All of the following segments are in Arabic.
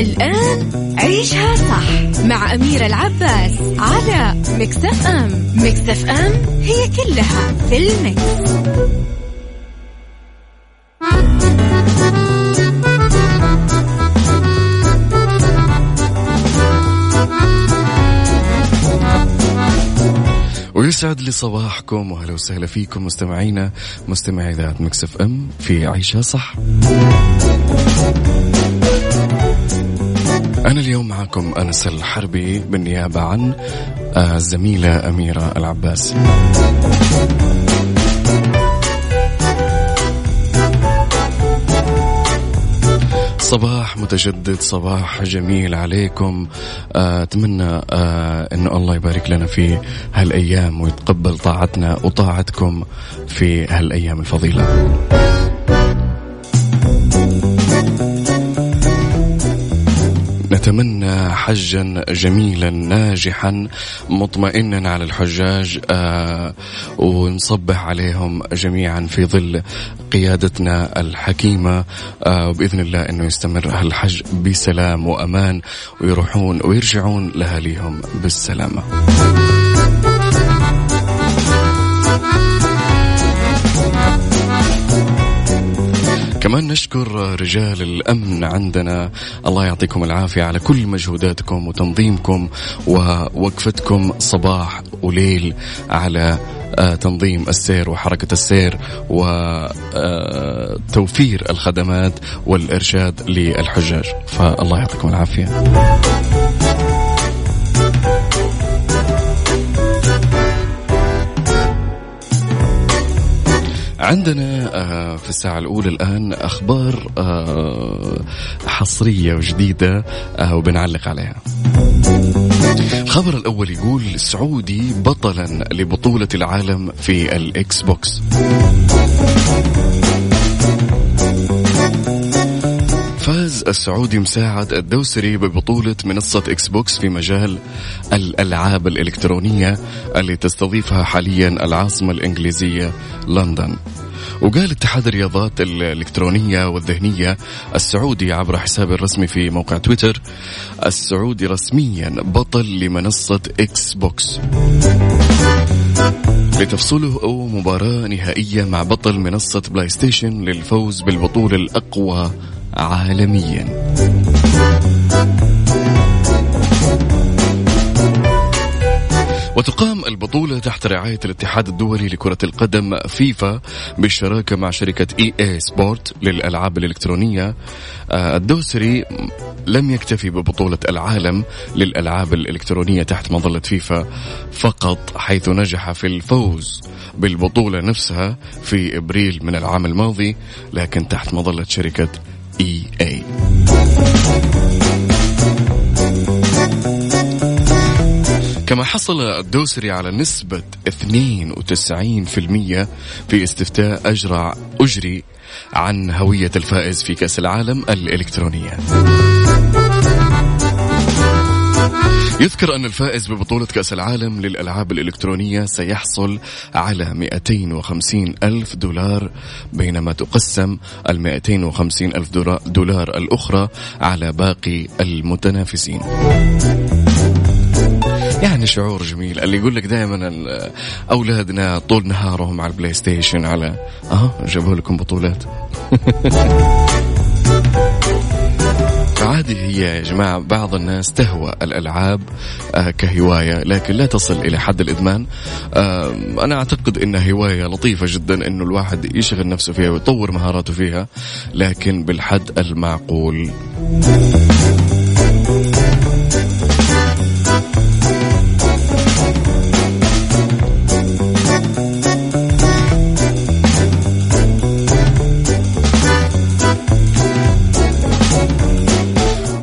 الآن عيشها صح مع أميرة العباس على Mix FM Mix FM هي كلها في ال mix. ويسعد لي صباحكم وأهلا وسهلا فيكم مستمعينا مستمعي إذاعة Mix FM في عيشها صح أنا اليوم معكم أنس الحربي بالنيابة عن آه، الزميلة أميرة العباس. صباح متجدد صباح جميل عليكم. آه، أتمنى آه، أنه الله يبارك لنا في هالأيام ويتقبل طاعتنا وطاعتكم في هالأيام الفضيلة. نتمنى حجا جميلا ناجحا مطمئنا على الحجاج آه ونصبح عليهم جميعا في ظل قيادتنا الحكيمة. آه وبإذن الله أنه يستمر هالحج بسلام وأمان ويروحون ويرجعون لأهاليهم بالسلامة. كمان نشكر رجال الأمن عندنا الله يعطيكم العافية على كل مجهوداتكم وتنظيمكم ووقفتكم صباح وليل على آه، تنظيم السير وحركة السير وتوفير آه، الخدمات والإرشاد للحجاج. فالله يعطيكم العافية. عندنا آه، في الساعة الأولى الآن أخبار آه، حصرية وجديدة آه، وبنعلق عليها. الخبر الأول يقول السعودي بطلا لبطولة العالم في ال Xbox. السعودي مساعد الدوسري ببطولة منصة Xbox في مجال الألعاب الإلكترونية اللي تستضيفها حاليا العاصمة الإنجليزية لندن. وقال اتحاد الرياضات الإلكترونية والذهنية السعودي عبر حسابه الرسمي في موقع تويتر السعودي رسميا بطل لمنصة Xbox لتفصله مباراة نهائية مع بطل منصة PlayStation للفوز بالبطولة الأقوى عالميا. وتقام البطولة تحت رعاية الاتحاد الدولي لكرة القدم فيفا بالشراكة مع شركة EA Sport للألعاب الإلكترونية. آه، الدوسري لم يكتفي ببطولة العالم للألعاب الإلكترونية تحت مظلة فيفا فقط حيث نجح في الفوز بالبطولة نفسها في إبريل من العام الماضي لكن تحت مظلة شركة EA كما حصل الدوسري على نسبة 92% في استفتاء أجرى أجري عن هوية الفائز في كأس العالم الإلكترونية. يذكر أن الفائز ببطولة كأس العالم للألعاب الإلكترونية سيحصل على 250 ألف دولار بينما تقسم ال 250 ألف دولار الأخرى على باقي المتنافسين. يعني شعور جميل اللي يقول لك دائما أولادنا طول نهارهم على ال PlayStation على آه جابوا لكم بطولات. عادي هي يا جماعة بعض الناس تهوى الألعاب آه كهواية لكن لا تصل إلى حد الإدمان. أنا أعتقد أنها هواية لطيفة جدا أنه الواحد يشغل نفسه فيها ويطور مهاراته فيها لكن بالحد المعقول.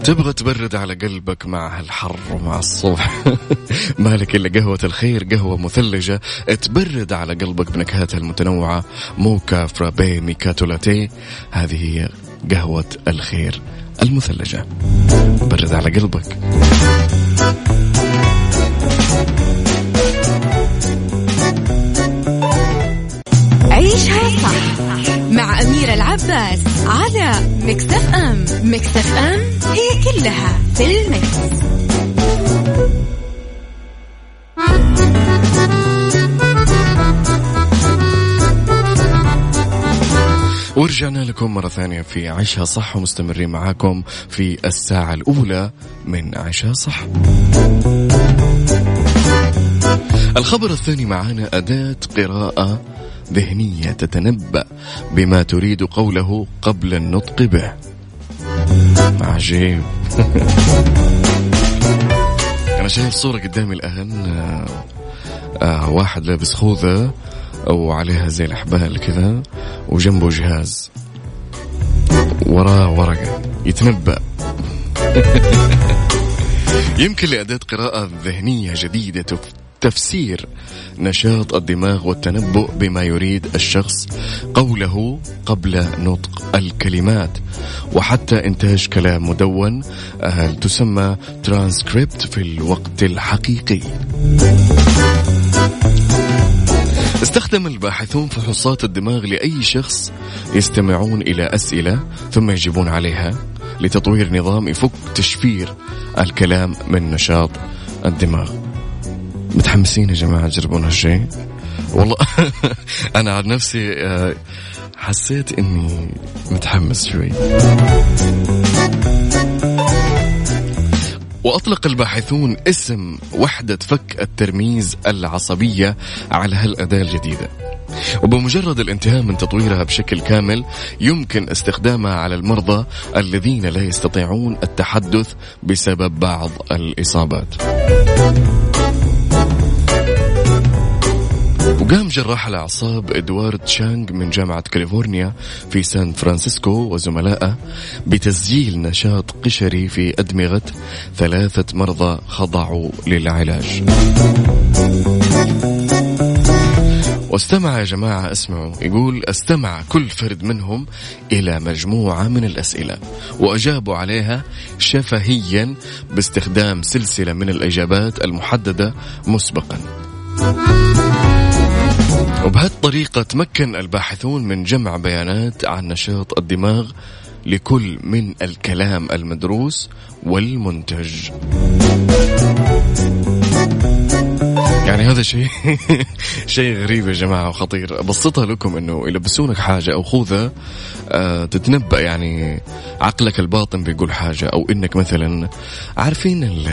تبغى تبرد على قلبك مع هالحر ومع الصبح. مالك إلا قهوة الخير قهوة مثلجة. تبرد على قلبك بنكهاتها المتنوعة. mocha frappe macchiato latte. هذه هي قهوة الخير المثلجة. برد على قلبك. عيشها صح. مع أميرة العباس على مكتف أم. مكتف أم هي كلها في ال mix. ورجعنا لكم مرة ثانية في عيشها صح ومستمرين معاكم في الساعة الأولى من عيشها صح. الخبر الثاني معانا أداة قراءة ذهنية تتنبأ بما تريد قوله قبل النطق به. عجيب أنا شايف صورة قدامي الآن آه آه واحد لابس خوذة وعليها زي الأحبال كذا وجنبه جهاز. وراه ورقة. يتنبأ. يمكن لأداة قراءة ذهنية جديدة تفسير نشاط الدماغ والتنبؤ بما يريد الشخص قوله قبل نطق الكلمات وحتى إنتاج كلام مدون آه، تسمى ترانسكريبت في الوقت الحقيقي. استخدم الباحثون فحوصات الدماغ لأي شخص يستمعون إلى أسئلة ثم يجيبون عليها لتطوير نظام يفك تشفير الكلام من نشاط الدماغ. متحمسين يا جماعة تجربون هالشيء؟ والله أنا عن نفسي آه، حسيت إني متحمس شوي. وأطلق الباحثون اسم وحدة فك الترميز العصبية على هالأداة الجديدة. وبمجرد الانتهاء من تطويرها بشكل كامل يمكن استخدامها على المرضى الذين لا يستطيعون التحدث بسبب بعض الإصابات. وقام جراح الأعصاب إدوارد شانغ من جامعة كاليفورنيا في سان فرانسيسكو وزملائه بتسجيل نشاط قشري في أدمغة ثلاثة مرضى خضعوا للعلاج. واستمع يا جماعة اسمعوا. يقول استمع كل فرد منهم إلى مجموعة من الأسئلة وأجابوا عليها شفهيا باستخدام سلسلة من الإجابات المحددة مسبقا. وبهالطريقة تمكن الباحثون من جمع بيانات عن نشاط الدماغ لكل من الكلام المدروس والمنتج. يعني هذا شيء شيء غريب يا جماعة وخطير. ابسطها لكم إنه يلبسونك حاجة أو خوذة آه تتنبأ يعني عقلك الباطن بيقول حاجة أو إنك مثلا عارفين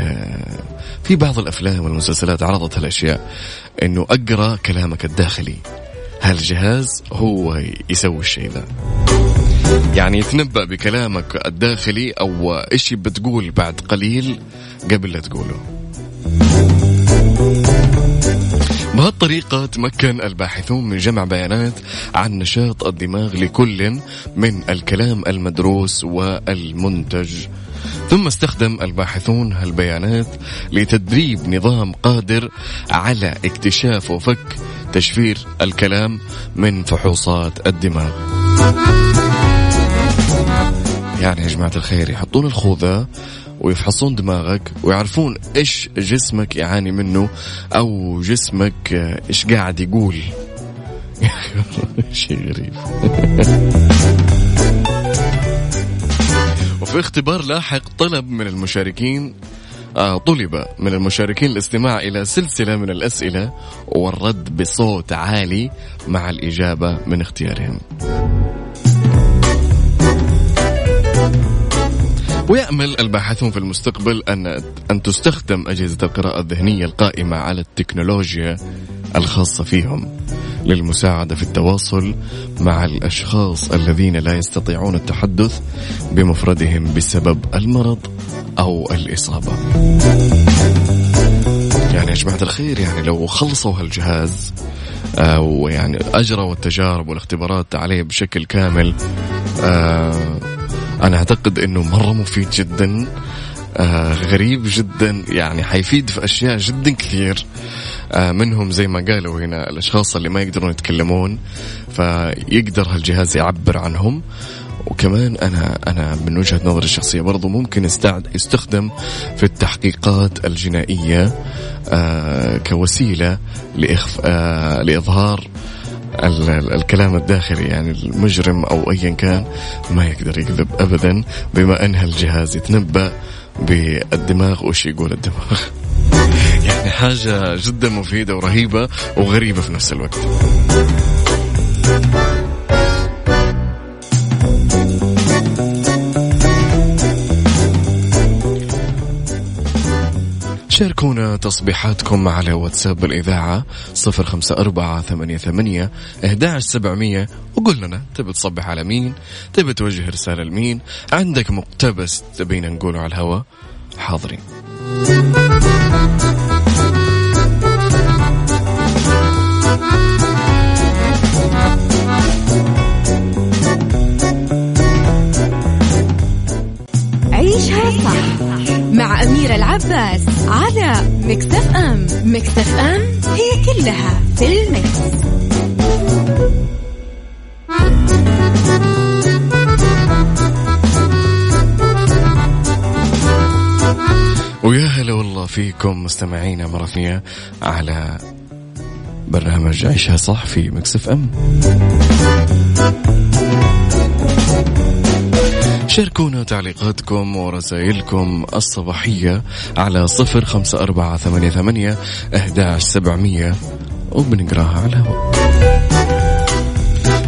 في بعض الأفلام والمسلسلات عرضت هالأشياء. إنه أقرأ كلامك الداخلي. هالجهاز هو يسوي الشيء ذا؟ يعني يتنبأ بكلامك الداخلي أو إيش بتقول بعد قليل قبل لا تقوله. بهالطريقة تمكن الباحثون من جمع بيانات عن نشاط الدماغ لكل من الكلام المدروس والمنتج. ثم استخدم الباحثون هالبيانات لتدريب نظام قادر على اكتشاف وفك تشفير الكلام من فحوصات الدماغ. يعني يا جماعة الخير يحطون الخوذة ويفحصون دماغك ويعرفون إيش جسمك يعاني منه أو جسمك إيش قاعد يقول. شيء غريب. وفي اختبار لاحق طلب من المشاركين آه طلب من المشاركين الاستماع إلى سلسلة من الأسئلة والرد بصوت عالي مع الإجابة من اختيارهم. ويأمل الباحثون في المستقبل أن أن تستخدم أجهزة القراءة الذهنية القائمة على التكنولوجيا الخاصة فيهم. للمساعدة في التواصل مع الأشخاص الذين لا يستطيعون التحدث بمفردهم بسبب المرض أو الإصابة. يعني يا جماعة الخير يعني لو خلصوا هالجهاز آه ويعني أجروا التجارب والاختبارات عليه بشكل كامل آه أنا أعتقد أنه مرة مفيد جدا آه غريب جدا يعني حيفيد في أشياء جدا كثير. منهم زي ما قالوا هنا الأشخاص اللي ما يقدرون يتكلمون فيقدر هالجهاز يعبر عنهم. وكمان أنا أنا من وجهة نظري الشخصية برضو ممكن يستخدم في التحقيقات الجنائية آه كوسيلة لإخف آه لإظهار الكلام الداخلي. يعني المجرم أو ايا كان ما يقدر يكذب ابدا بما أن الجهاز يتنبأ بالدماغ. وش يقول الدماغ؟ يعني حاجة جدا مفيدة ورهيبة وغريبة في نفس الوقت. شاركونا تصبيحاتكم على واتساب الإذاعة صفر خمسة أربعة ثمانية ثمانية أهداعش سبعمية وقول لنا تبي تصبح على مين تبي توجه رسالة لمين عندك مقتبس تبينا نقوله على الهواء حاضرين. عيشها صح مع أميرة العباس على Mix FM Mix FM هي كلها في ال mix. ويا هلا والله فيكم مستمعينا مرة ثانية على برنامج عيشها صح في Mix FM شاركونا تعليقاتكم ورسائلكم الصباحية على صفر خمسة أربعة ثمانية ثمانية أهداش سبعمية وبنقراها على الهواء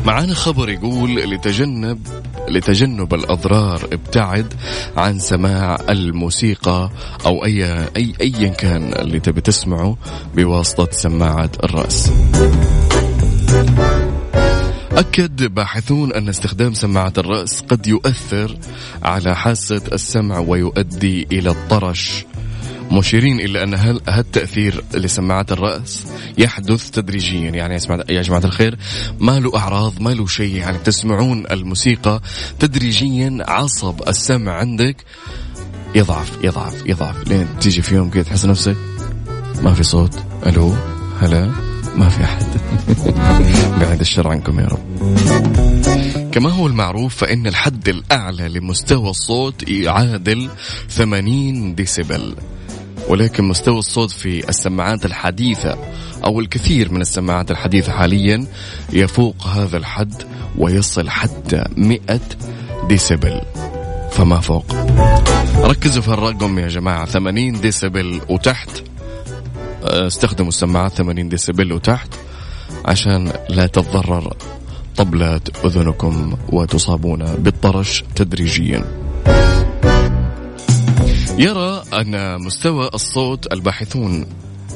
معانا خبر يقول لتجنب لتجنب الأضرار ابتعد عن سماع الموسيقى أو أي أي أيا كان اللي تبي تسمعه بواسطة سماعة الرأس. أكد باحثون أن استخدام سماعة الرأس قد يؤثر على حاسة السمع ويؤدي إلى الطرش. مشيرين إلى أن هالتأثير لسماعات الرأس يحدث تدريجيا؟ يعني يا جماعة الخير ما له أعراض ما له شيء. يعني تسمعون الموسيقى تدريجيا عصب السمع عندك. يضعف يضعف يضعف. لين تيجي في يوم كذا تحس نفسك ما في صوت. ألو؟ هلا؟ ما في أحد. الشر عنكم يا رب. كما هو المعروف فإن الحد الأعلى لمستوى الصوت يعادل 80 ديسيبل. ولكن مستوى الصوت في السماعات الحديثة أو الكثير من السماعات الحديثة حاليا يفوق هذا الحد ويصل حتى 100 ديسيبل. فما فوق؟ ركزوا في الرقم يا جماعة. 80 ديسيبل وتحت. أستخدموا السماعات 80 ديسيبل وتحت. عشان لا تتضرر طبلات أذنكم وتصابون بالطرش تدريجيا. يرى أن مستوى الصوت الباحثون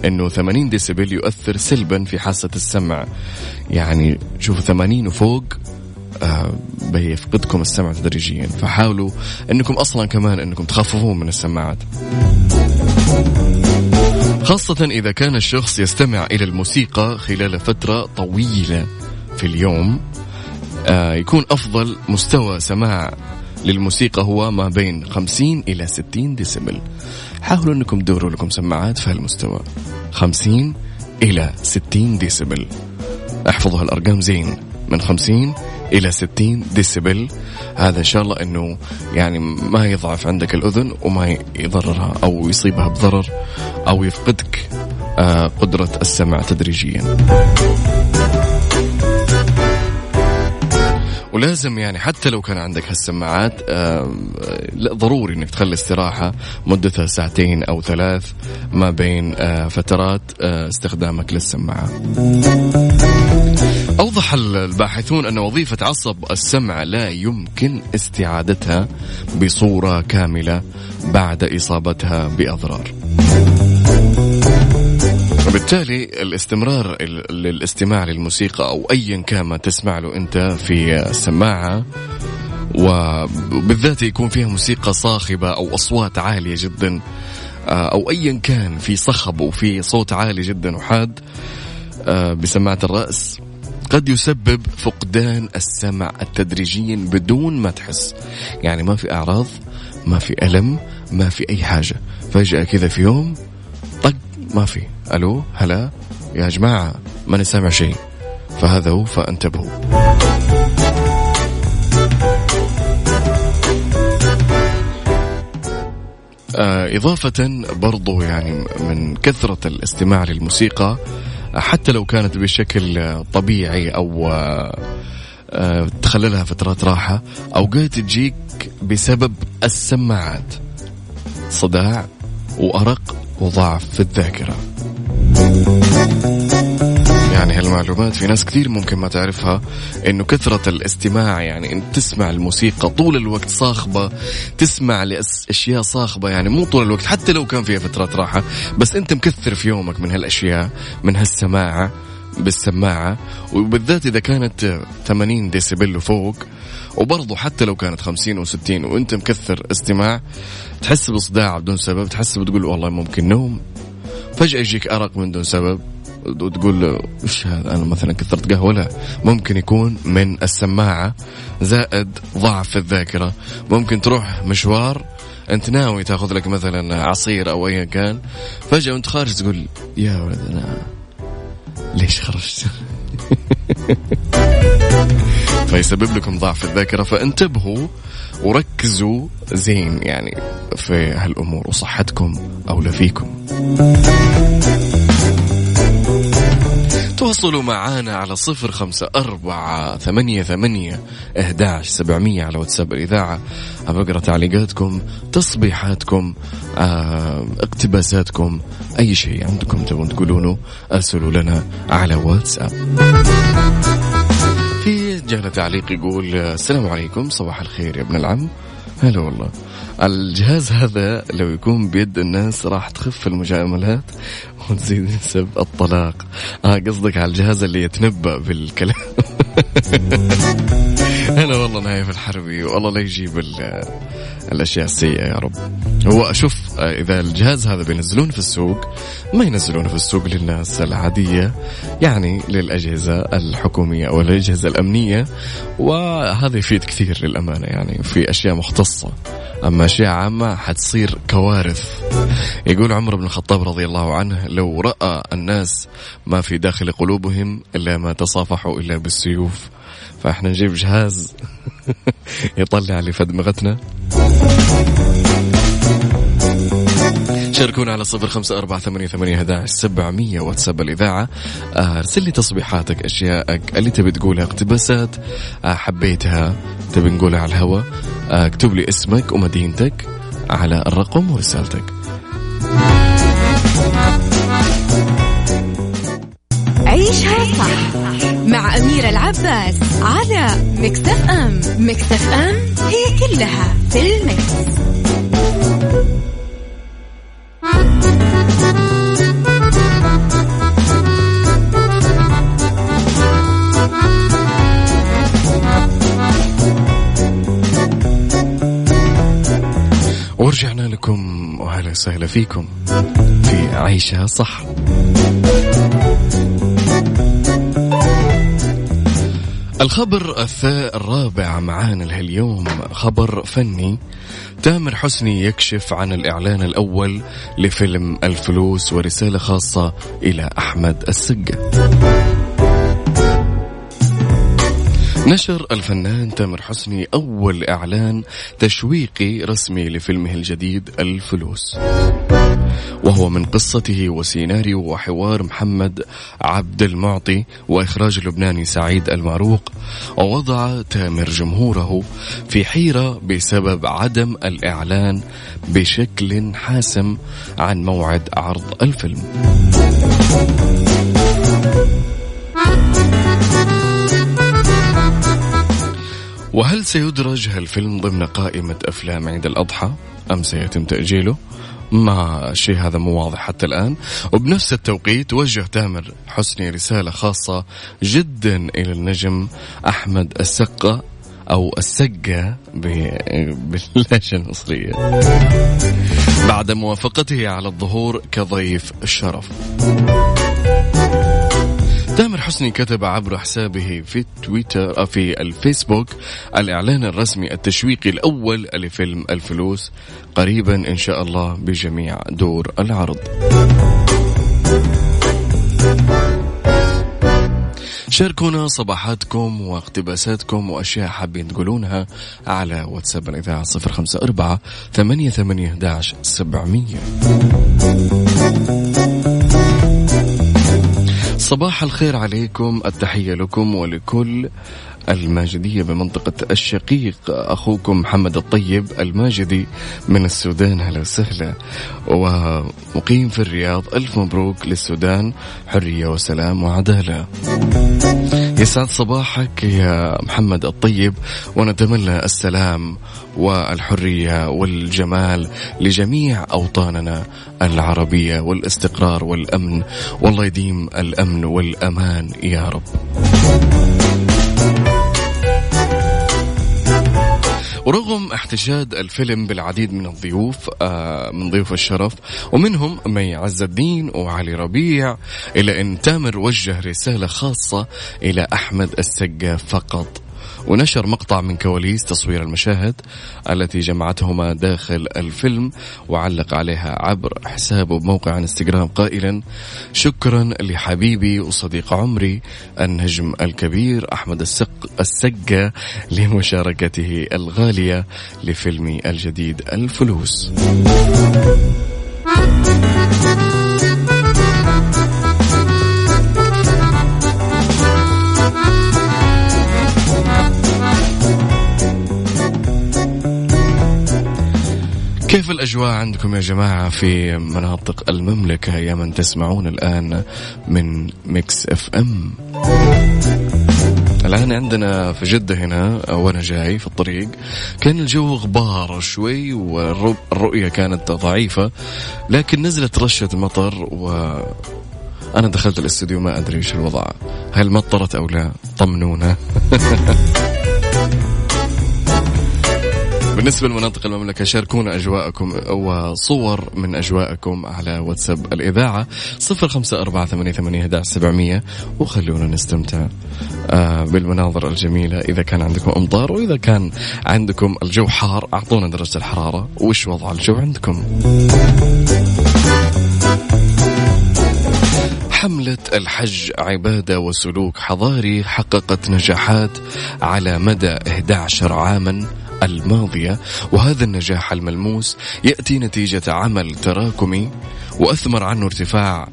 أنه 80 ديسيبل يؤثر سلبا في حاسة السمع. يعني شوفوا 80 وفوق آه بيفقدكم السمع تدريجيا. فحاولوا أنكم أصلا كمان أنكم تخففون من السماعات. خاصة إذا كان الشخص يستمع إلى الموسيقى خلال فترة طويلة في اليوم آه يكون أفضل مستوى سماع للموسيقى هو ما بين 50 إلى 60 ديسيبل حاولوا أنكم تدوروا لكم سماعات في هالمستوى. 50 إلى 60 ديسيبل احفظوا هالأرقام زين. من 50 إلى 60 ديسيبل هذا إن شاء الله أنه يعني ما يضعف عندك الأذن وما يضررها أو يصيبها بضرر أو يفقدك آه، قدرة السمع تدريجيا ولازم يعني حتى لو كان عندك هالسماعات آه ضروري إنك تخلي استراحة مدتها ساعتين أو ثلاث ما بين آه فترات استخدامك للسماعة. أوضح الباحثون أن وظيفة عصب السمع لا يمكن استعادتها بصورة كاملة بعد إصابتها بأضرار. وبالتالي الاستمرار للاستماع للموسيقى أو ايا كان ما تسمع له أنت في السماعة وبالذات يكون فيها موسيقى صاخبة أو أصوات عالية جدا آه، أو ايا كان في صخب وفي صوت عالي جدا وحاد آه، بسماعة الرأس قد يسبب فقدان السمع التدريجيا بدون ما تحس. يعني ما في أعراض ما في ألم ما في أي حاجة. فجأة كذا في يوم طق ما في. ألو هلا. يا جماعة ماني سامع شيء؟ فهذا هو فانتبهوا. آه، إضافة برضو يعني من كثرة الاستماع للموسيقى حتى لو كانت بشكل طبيعي أو آه، تخللها فترات راحة أوقات تجيك بسبب السماعات. صداع وأرق وضعف في الذاكرة. يعني هالمعلومات. في ناس كثير ممكن ما تعرفها إنه كثرة الاستماع يعني انت تسمع الموسيقى طول الوقت صاخبة تسمع لأشياء صاخبة يعني مو طول الوقت حتى لو كان فيها فترات راحة بس أنت مكثر في يومك من هالأشياء من هالسماعة بالسماعة وبالذات إذا كانت 80 ديسيبل وفوق وبرضه حتى لو كانت 50 و60 وأنت مكثر استماع تحس بصداع بدون سبب تحس بتقول والله ممكن نوم فجأة يجيك أرق من دون سبب. وتقول إيش هذا؟ أنا مثلا كثرت قهوة. لا ممكن يكون من السماعة زائد ضعف الذاكرة. ممكن تروح مشوار أنت ناوي تاخذ لك مثلا عصير أو ايا كان فجأة وأنت خارج تقول يا ولد أنا ليش خرجت؟ فيسبب لكم ضعف الذاكرة. فانتبهوا وركزوا زين يعني في هالأمور وصحتكم أولى فيكم. تواصلوا معنا على صفر خمسة أربعة ثمانية ثمانية إهداش سبعمية على واتساب الإذاعة. أقرأ تعليقاتكم تصبيحاتكم آه، اقتباساتكم أي شيء عندكم تبون تقولونه أرسلوا لنا على واتساب. جهة تعليق يقول السلام عليكم صباح الخير يا ابن العم. هلا والله. الجهاز هذا لو يكون بيد الناس راح تخف المجاملات وتزيد نسب الطلاق. آه قصدك على الجهاز اللي يتنبأ بالكلام. هلا والله نايف الحربي والله لا يجيب الأشياء السيئة يا رب. هو أشوف إذا الجهاز هذا بينزلونه في السوق ما ينزلونه في السوق للناس العادية يعني للأجهزة الحكومية أو الأجهزة الأمنية وهذا يفيد كثير للأمانة يعني في أشياء مختصة. أما أشياء عامة حتصير كوارث. يقول عمر بن الخطاب رضي الله عنه لو رأى الناس ما في داخل قلوبهم إلا ما تصافحوا إلا بالسيوف فاحنا نجيب جهاز يطلع اللي في شاركونا على صفر خمسة أربعة ثمانية ثمانية هداعش سبعمية واتساب الإذاعة. أرسل لي تصبيحاتك أشياءك اللي تبي تقولها اقتباسات آه، حبيتها. تبي نقولها على الهواء آه، اكتب لي اسمك ومدينتك على الرقم ورسالتك. عيشها صح. مع أميرة العباس على مكتف أم مكتف أم هي كلها في المكس. ورجعنا لكم وهلا وسهلا فيكم في عيشها صح الخبر الرابع معانا لهاليوم خبر فني. تامر حسني يكشف عن الإعلان الأول لفيلم الفلوس ورسالة خاصة إلى أحمد السقا. نشر الفنان تامر حسني أول إعلان تشويقي رسمي لفيلمه الجديد الفلوس. وهو من قصته وسيناريو وحوار محمد عبد المعطي وإخراج اللبناني سعيد الماروق ووضع تامر جمهوره في حيرة بسبب عدم الإعلان بشكل حاسم عن موعد عرض الفيلم وهل سيدرج هالفيلم ضمن قائمة أفلام عيد الأضحى أم سيتم تأجيله؟ ما الشيء هذا مو واضح حتى الآن. وبنفس التوقيت وجه تامر حسني رسالة خاصة جدا إلى النجم أحمد السقا أو السقا باللهجة المصرية. بعد موافقته على الظهور كضيف الشرف تامر حسني كتب عبر حسابه في تويتر آه، في الفيسبوك الإعلان الرسمي التشويقي الأول لفيلم الفلوس قريبا إن شاء الله بجميع دور العرض. شاركونا صباحاتكم واقتباساتكم وأشياء حابين تقولونها على واتساب الإذاعة صفر خمسة أربعة ثمانية ثمانية سبعمية. صباح الخير عليكم التحية لكم ولكل الماجدية بمنطقة الشقيق. أخوكم محمد الطيب الماجدي من السودان. هلا وسهلا. ومقيم في الرياض ألف مبروك للسودان. حرية وسلام وعدالة. يسعد صباحك يا محمد الطيب. ونتمنى السلام والحرية والجمال لجميع أوطاننا العربية والاستقرار والأمن. والله يديم الأمن والأمان يا رب. ورغم احتشاد الفيلم بالعديد من الضيوف آه، من ضيوف الشرف ومنهم مي عز الدين وعلي ربيع إلا أن تامر وجه رسالة خاصة إلى أحمد السقا فقط. ونشر مقطع من كواليس تصوير المشاهد التي جمعتهما داخل الفيلم وعلق عليها عبر حسابه بموقع انستغرام قائلا شكرا لحبيبي وصديق عمري النجم الكبير أحمد السق السقا لمشاركته الغالية لفيلمي الجديد الفلوس. كيف الأجواء عندكم يا جماعة في مناطق المملكة يا من تسمعون الآن من ميكس إف إم؟ الآن عندنا في جدة هنا وأنا جاي في الطريق كان الجو غبار شوي والرؤية كانت ضعيفة لكن نزلت رشة مطر و أنا دخلت الأستوديو ما أدري إيش الوضع. هل مطرت أو لا؟ طمنونا. بالنسبة لمناطق المملكة شاركونا أجواءكم وصور من أجواءكم على واتساب الإذاعة صفر خمسة أربعة ثمانية, ثمانية سبعمية وخلونا نستمتع آه، بالمناظر الجميلة إذا كان عندكم أمطار وإذا كان عندكم الجو حار أعطونا درجة الحرارة. وش وضع الجو عندكم؟ حملة الحج عبادة وسلوك حضاري حققت نجاحات على مدى 11 عاما. الماضية وهذا النجاح الملموس يأتي نتيجة عمل تراكمي وأثمر عنه ارتفاع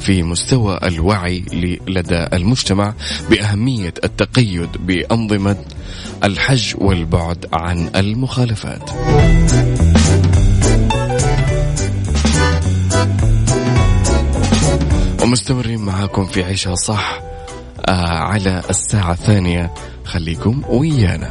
في مستوى الوعي لدى المجتمع بأهمية التقيد بأنظمة الحج والبعد عن المخالفات. ومستمرين معاكم في عيشها صح آه على الساعة الثانية خليكم ويانا.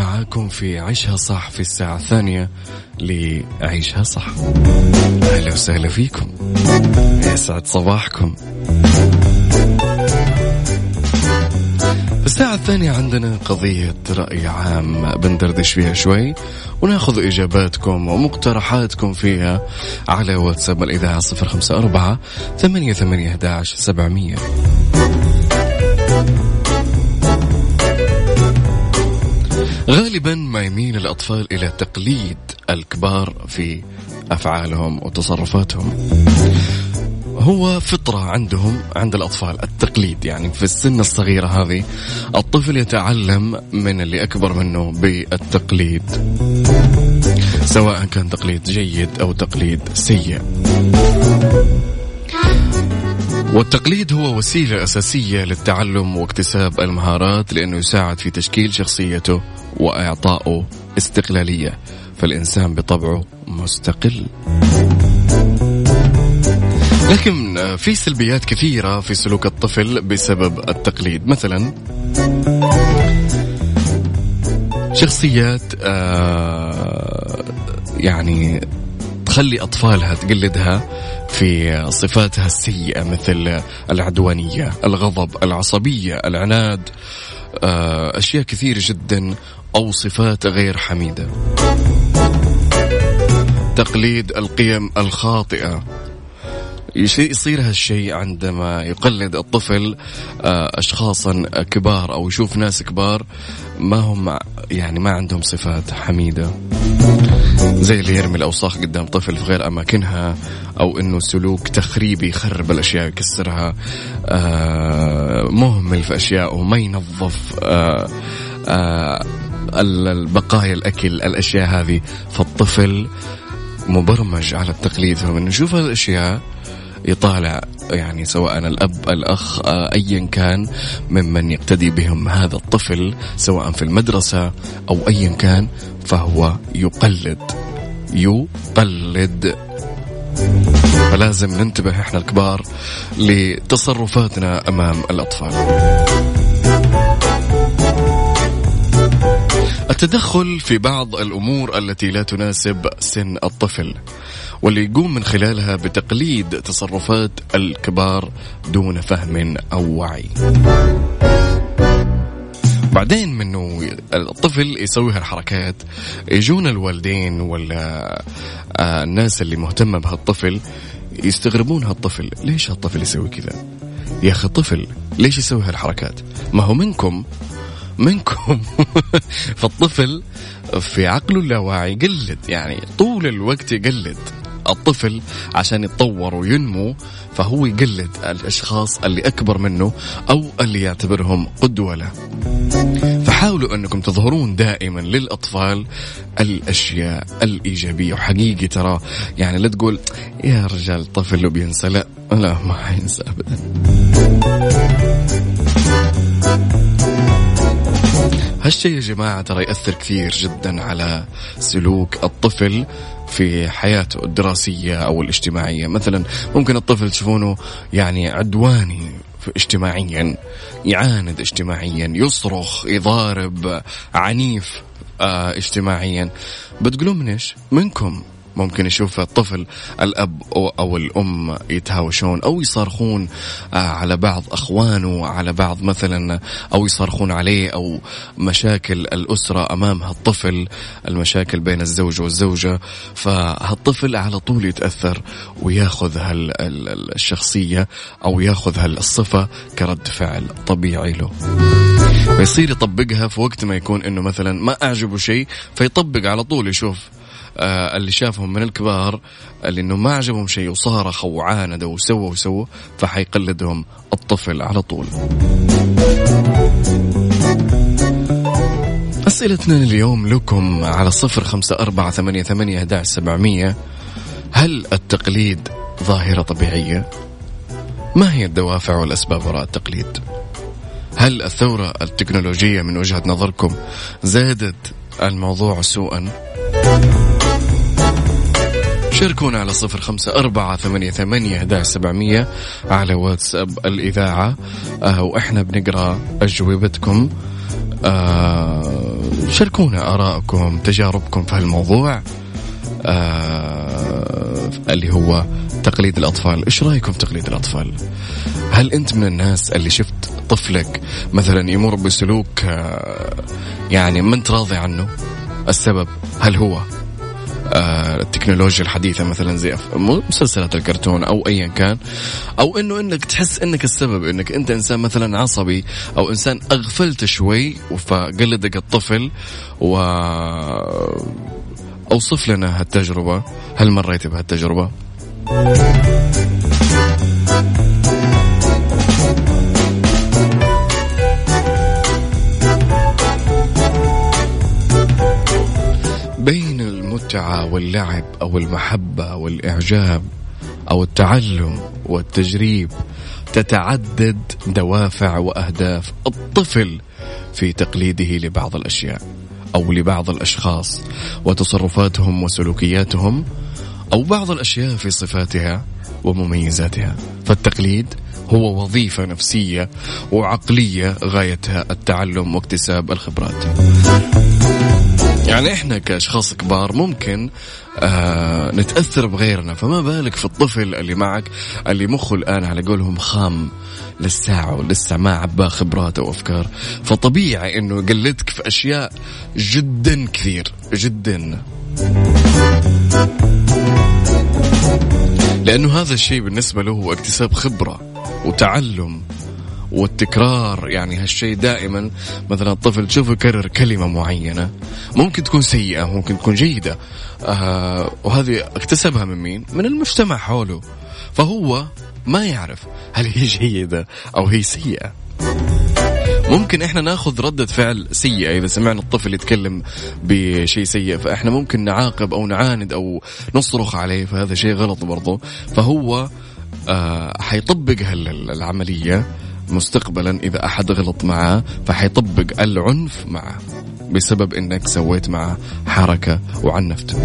معاكم في عيشها صح في الساعة الثانية لعيشها صح. أهلا وسهلا فيكم. يسعد صباحكم. في الساعة الثانية عندنا قضية رأي عام بندردش فيها شوي وناخذ إجاباتكم ومقترحاتكم فيها على واتساب الإذاعة 054 88 11 700 غالبا ما يميل الأطفال إلى تقليد الكبار في أفعالهم وتصرفاتهم. هو فطرة عندهم عند الأطفال التقليد. يعني في السن الصغيرة هذه الطفل يتعلم من اللي أكبر منه بالتقليد سواء كان تقليد جيد أو تقليد سيء. والتقليد هو وسيلة أساسية للتعلم واكتساب المهارات لأنه يساعد في تشكيل شخصيته وإعطائه استقلالية فالإنسان بطبعه مستقل. لكن في سلبيات كثيرة في سلوك الطفل بسبب التقليد. مثلا شخصيات آه، يعني تخلي أطفالها تقلدها في صفاتها السيئة مثل العدوانية الغضب العصبية العناد آه، أشياء كثير جدا أو صفات غير حميدة. تقليد القيم الخاطئة. يصير هالشيء عندما يقلد الطفل آه، اشخاصا كبار أو يشوف ناس كبار ما هم يعني ما عندهم صفات حميدة. زي اللي يرمي الأوساخ قدام طفل في غير أماكنها أو إنه سلوك تخريبي يخرب الأشياء يكسرها. آه، مهمل في اشياء ما ينظف آه، البقايا الأكل الأشياء هذه. فالطفل مبرمج على التقليد فمن نشوف هالأشياء يطالع يعني سواء الأب الأخ آه، أيا كان ممن يقتدي بهم هذا الطفل سواء في المدرسة أو أيا كان فهو يقلد يقلد فلازم ننتبه إحنا الكبار لتصرفاتنا أمام الأطفال. التدخل في بعض الأمور التي لا تناسب سن الطفل. واللي يقوم من خلالها بتقليد تصرفات الكبار دون فهم أو وعي بعدين منه الطفل يسوي هالحركات يجون الوالدين ولا آه، الناس اللي مهتمة بهالطفل يستغربون هالطفل ليش هالطفل يسوي كذا يا أخي طفل ليش يسوي هالحركات ما هو منكم منكم فالطفل في عقله اللاواعي يقلد يعني طول الوقت يقلد الطفل عشان يتطور وينمو فهو يقلد الأشخاص اللي أكبر منه أو اللي يعتبرهم قدوة له. فحاولوا أنكم تظهرون دائما للأطفال الأشياء الإيجابية وحقيقي ترى يعني لا تقول يا رجال طفل بينسى لا لا ما حينسى ابدا. هالشيء يا جماعة ترى يأثر كثير جدا على سلوك الطفل في حياته الدراسية أو الاجتماعية. مثلا ممكن الطفل تشوفونه يعني عدواني اجتماعيا يعاند اجتماعيا يصرخ يضارب عنيف آه اجتماعيا. بتقولون من إيش؟ منكم. ممكن يشوف الطفل الأب أو الأم يتهاوشون أو يصرخون آه، على بعض أخوانه على بعض مثلا أو يصرخون عليه أو مشاكل الأسرة أمام هالطفل المشاكل بين الزوج والزوجة. فهالطفل على طول يتأثر وياخذ هالشخصية أو ياخذ هالصفة كرد فعل طبيعي له. فيصير يطبقها في وقت ما يكون إنه مثلا ما أعجبه شيء فيطبق على طول يشوف آه اللي شافهم من الكبار اللي إنه ما عجبهم شيء وصارخوا وعاندوا وسووا وسووا فحيقلدهم الطفل على طول. أسئلتنا اليوم لكم على صفر خمسة أربعة ثمانية, ثمانية سبعمية هل التقليد ظاهرة طبيعية؟ ما هي الدوافع والأسباب وراء التقليد؟ هل الثورة التكنولوجية من وجهة نظركم زادت الموضوع سوءا؟ شاركونا على صفر خمسة أربعة ثمانية, ثمانية سبعمية على واتساب الإذاعة. آه وإحنا بنقرأ أجوبتكم. آه شاركونا آراءكم تجاربكم في هالموضوع. آه اللي هو تقليد الأطفال. إيش رأيكم في تقليد الأطفال؟ هل أنت من الناس اللي شفت طفلك مثلا يمر بسلوك آه يعني ما أنت راضي عنه؟ السبب هل هو؟ التكنولوجيا الحديثة مثلا زي مسلسلات الكرتون أو أيا كان أو أنه أنك تحس أنك السبب أنك أنت إنسان مثلا عصبي أو إنسان أغفلت شوي فقلدك الطفل و أوصف لنا هالتجربة هل مريت بهالتجربة؟ المتعة واللعب أو المحبة والإعجاب أو التعلم والتجريب تتعدد دوافع وأهداف الطفل في تقليده لبعض الأشياء أو لبعض الأشخاص وتصرفاتهم وسلوكياتهم أو بعض الأشياء في صفاتها ومميزاتها. فالتقليد هو وظيفة نفسية وعقلية غايتها التعلم واكتساب الخبرات. يعني إحنا كأشخاص كبار ممكن آه نتأثر بغيرنا. فما بالك في الطفل اللي معك اللي مخه الآن على قولهم خام للساعة ولسه ما عباه خبرات أو أفكار. فطبيعي إنه يقلدك في أشياء جدا كثير جدا. لأنه هذا الشيء بالنسبة له هو اكتساب خبرة وتعلم. والتكرار يعني هالشيء دائما. مثلا الطفل تشوفه يكرر كلمة معينة ممكن تكون سيئة ممكن تكون جيدة. آه وهذه اكتسبها من مين؟ من المجتمع حوله. فهو ما يعرف هل هي جيدة أو هي سيئة. ممكن إحنا ناخذ ردة فعل سيئة. إذا سمعنا الطفل يتكلم بشيء سيء فإحنا ممكن نعاقب أو نعاند أو نصرخ عليه فهذا شيء غلط برضه فهو آه حيطبق هالعملية مستقبلا إذا أحد غلط معاه فحيطبق العنف معه بسبب إنك سويت معه حركة وعنفته.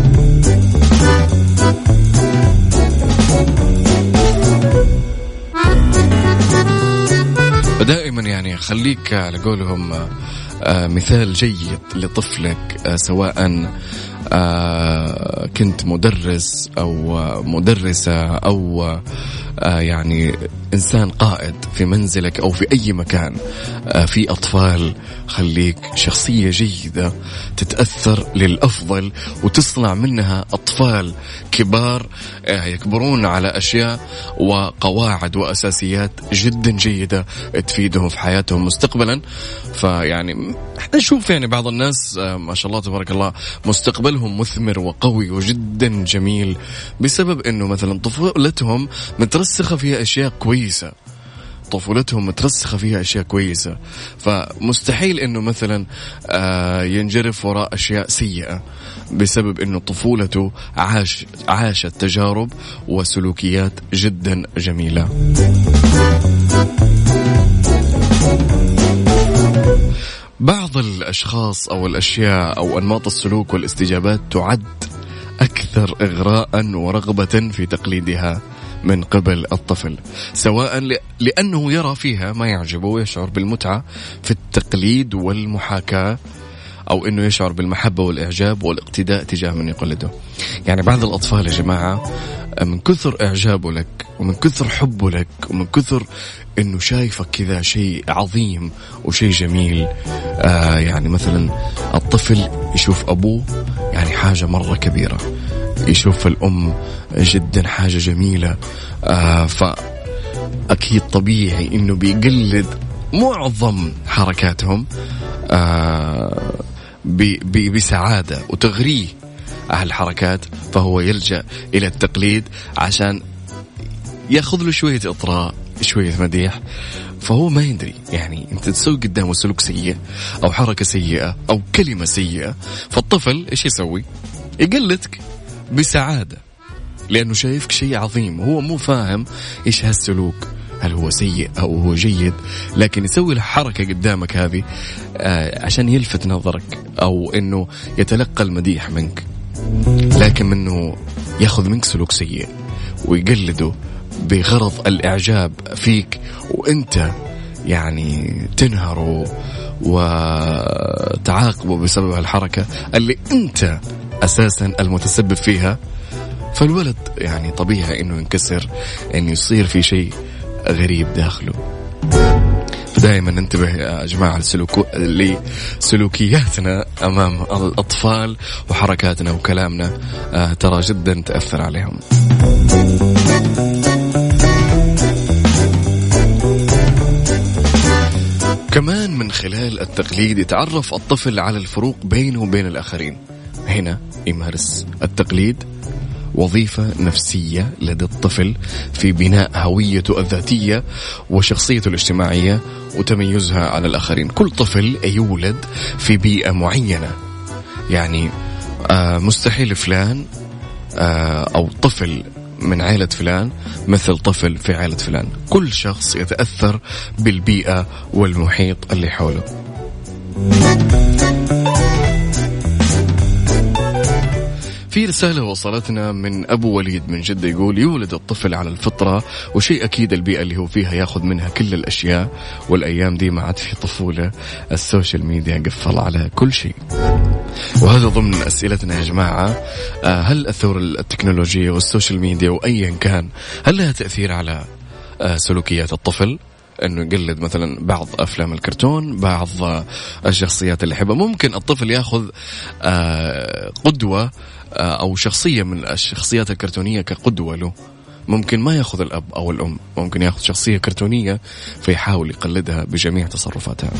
فدائما يعني خليك على قولهم آه، مثال جيد لطفلك آه، سواء آه، كنت مدرس أو مدرسة أو يعني إنسان قائد في منزلك أو في أي مكان. في أطفال خليك شخصية جيدة تتأثر للأفضل وتصنع منها أطفال كبار يكبرون على أشياء وقواعد وأساسيات جدا جيدة تفيدهم في حياتهم مستقبلا. فيعني إحنا نشوف يعني بعض الناس ما شاء الله تبارك الله مستقبلهم مثمر وقوي وجدا جميل بسبب إنه مثلا طفولتهم مترسخة فيها أشياء كويسة. طفولتهم مترسخة فيها أشياء كويسة. فمستحيل أنه مثلا آه، ينجرف وراء أشياء سيئة بسبب أنه طفولته عاش عاشت تجارب وسلوكيات جدا جميلة. بعض الأشخاص أو الأشياء أو أنماط السلوك والاستجابات تعد أكثر اغراء ورغبة في تقليدها. من قبل الطفل سواء لأنه يرى فيها ما يعجبه ويشعر بالمتعة في التقليد والمحاكاة أو إنه يشعر بالمحبة والإعجاب والاقتداء تجاه من يقلده. يعني بعض الأطفال يا جماعة من كثر اعجابه لك ومن كثر حبه لك ومن كثر إنه شايفك كذا شيء عظيم وشيء جميل آه يعني مثلا الطفل يشوف أبوه يعني حاجة مرة كبيرة يشوف الأم جدا حاجة جميلة. آه فأكيد طبيعي إنه بيقلد معظم حركاتهم آه بسعادة وتغريه الحركات فهو يلجأ إلى التقليد عشان ياخذ له شوية إطراء شوية مديح. فهو ما يدري يعني أنت تسوي قدامه سلوك سيء أو حركة سيئة أو كلمة سيئة فالطفل إيش يسوي؟ يقلدك. بسعادة لأنه شايفك شيء عظيم هو مو فاهم إيش هالسلوك هل هو سيء أو هو جيد لكن يسوي الحركه قدامك هذه آه عشان يلفت نظرك أو إنه يتلقى المديح منك لكن منه يأخذ منك سلوك سيء ويقلده بغرض الإعجاب فيك وأنت يعني تنهره وتعاقبه بسبب الحركه اللي أنت أساسا المتسبب فيها. فالولد يعني طبيعي إنه ينكسر إنه يصير في شيء غريب داخله. فدائما ننتبه يا جماعة لسلوكياتنا أمام الأطفال وحركاتنا وكلامنا. آه ترى جدا تأثر عليهم. كمان من خلال التقليد يتعرف الطفل على الفروق بينه وبين الآخرين. هنا يمارس التقليد وظيفة نفسية لدى الطفل في بناء هويته الذاتية وشخصيته الاجتماعية وتميزها على الآخرين. كل طفل يولد في بيئة معينة. يعني آه مستحيل فلان آه أو طفل من عائلة فلان مثل طفل في عائلة فلان. كل شخص يتأثر بالبيئة والمحيط اللي حوله. في رسالة وصلتنا من أبو وليد من جدة يقول يولد الطفل على الفطرة وشيء أكيد البيئة اللي هو فيها ياخذ منها كل الأشياء والأيام دي ما عاد في طفولة السوشيال ميديا قفل على كل شيء. وهذا ضمن أسئلتنا يا جماعة. آه، هل الثورة التكنولوجية والسوشيال ميديا وأيا كان هل لها تأثير على آه، سلوكيات الطفل؟ إنه يقلد مثلا بعض أفلام الكرتون بعض الشخصيات اللي يحبها. ممكن الطفل ياخذ آه، قدوة أو شخصية من الشخصيات الكرتونية كقدوة له. ممكن ما يأخذ الأب أو الأم ممكن يأخذ شخصية كرتونية فيحاول يقلدها بجميع تصرفاتها.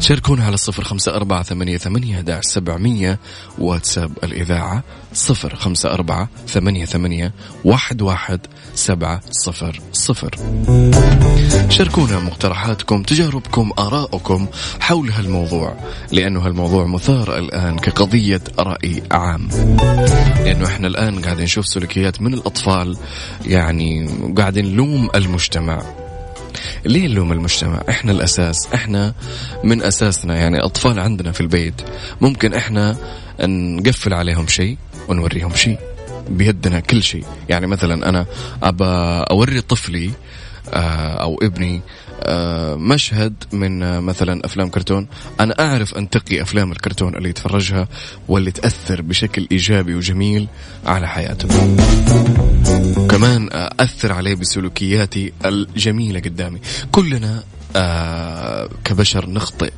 شاركونا على الصفر خمسة أربعة ثمانية, ثمانية سبعمية واتساب الإذاعة صفر خمسة أربعة ثمانية, ثمانية واحد, واحد سبعة صفر صفر. شاركونا مقترحاتكم تجاربكم آراءكم حول هالموضوع لأنه هالموضوع مثار الآن كقضية رأي عام. لأنه إحنا الآن قاعدين نشوف سلوكيات من الأطفال يعني قاعدين نلوم المجتمع. ليه نلوم المجتمع؟ إحنا الأساس إحنا من أساسنا يعني أطفال عندنا في البيت ممكن إحنا نقفل عليهم شيء ونوريهم شيء. بيدنا كل شيء. يعني مثلا أنا ابى أوري طفلي آه، أو ابني آه، مشهد من آه، مثلا أفلام كرتون. أنا أعرف انتقي أفلام الكرتون اللي يتفرجها واللي تأثر بشكل إيجابي وجميل على حياته. كمان أثر عليه بسلوكياتي الجميلة قدامي. كلنا كبشر نخطئ.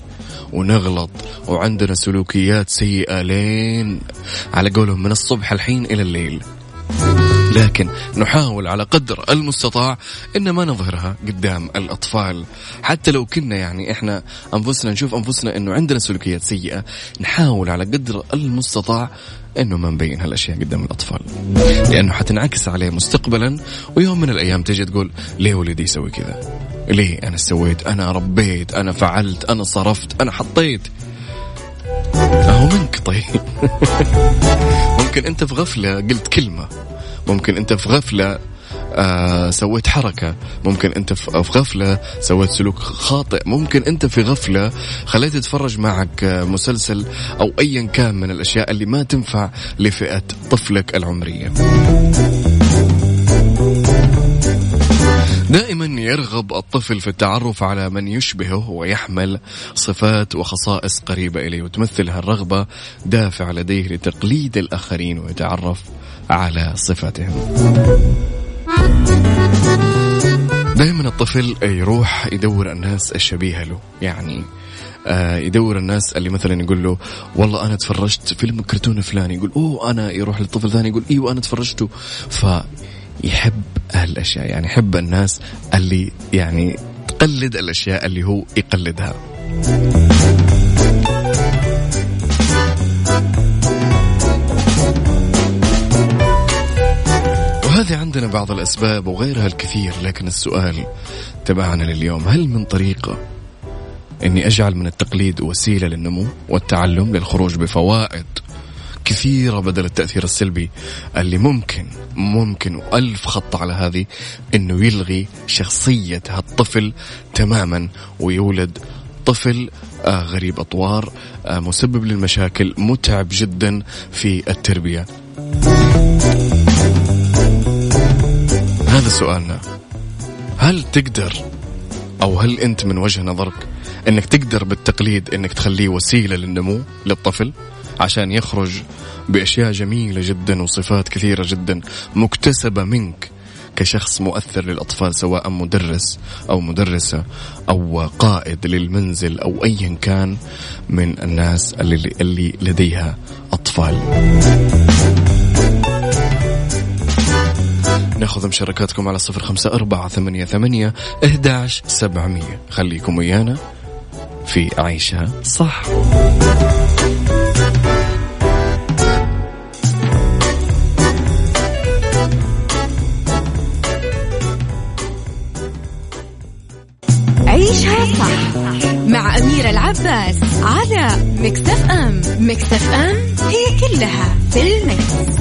ونغلط. وعندنا سلوكيات سيئة لين على قولهم من الصبح الحين إلى الليل. لكن نحاول على قدر المستطاع إن ما نظهرها قدام الأطفال. حتى لو كنا يعني إحنا أنفسنا نشوف أنفسنا إنه عندنا سلوكيات سيئة نحاول على قدر المستطاع إنه ما نبين هالأشياء قدام الأطفال. لأنه حتنعكس عليه مستقبلا ويوم من الأيام تجي تقول ليه ولدي يسوي كذا؟ ليه أنا سويت أنا ربيت أنا فعلت أنا صرفت أنا حطيت. أهو منك طيب. ممكن أنت في غفلة قلت كلمة. ممكن أنت في غفلة آه سويت حركة. ممكن أنت في غفلة سويت سلوك خاطئ. ممكن أنت في غفلة خليت تتفرج معك آه، مسلسل أو أيا كان من الأشياء اللي ما تنفع لفئة طفلك العمرية. دائما يرغب الطفل في التعرف على من يشبهه ويحمل صفات وخصائص قريبة إليه وتمثل هالرغبة دافع لديه لتقليد الآخرين ويتعرف على صفاتهم. دائما الطفل يروح يدور الناس الشبيهة له يعني آه يدور الناس اللي مثلا يقول له والله أنا تفرجت فيلم كرتون فلاني. يقول أوه أنا. يروح للطفل ثاني يقول إيوه أنا تفرجته. فيحب هالاشياء يعني يحب الناس اللي يعني تقلد الأشياء اللي هو يقلدها. وهذه عندنا بعض الأسباب وغيرها الكثير لكن السؤال تبعنا لليوم هل من طريقة أني أجعل من التقليد وسيلة للنمو والتعلم للخروج بفوائد كثيرة بدل التأثير السلبي اللي ممكن ممكن وألف خط على هذه أنه يلغي شخصية هالطفل تماما ويولد طفل آه غريب أطوار آه مسبب للمشاكل متعب جدا في التربية. هذا سؤالنا. هل تقدر أو هل أنت من وجه نظرك إنك تقدر بالتقليد إنك تخليه وسيلة للنمو للطفل؟ عشان يخرج بأشياء جميلة جدا وصفات كثيرة جدا مكتسبة منك كشخص مؤثر للأطفال سواء مدرس أو مدرسة أو قائد للمنزل أو ايا كان من الناس اللي, اللي لديها أطفال. ناخذ مشاركاتكم على صفر خمسة أربعة ثمانية ثمانية إهداش سبعمية خليكم ويانا في عيشها صح أميرة العباس على مكتف أم. مكتف أم هي كلها في المكس.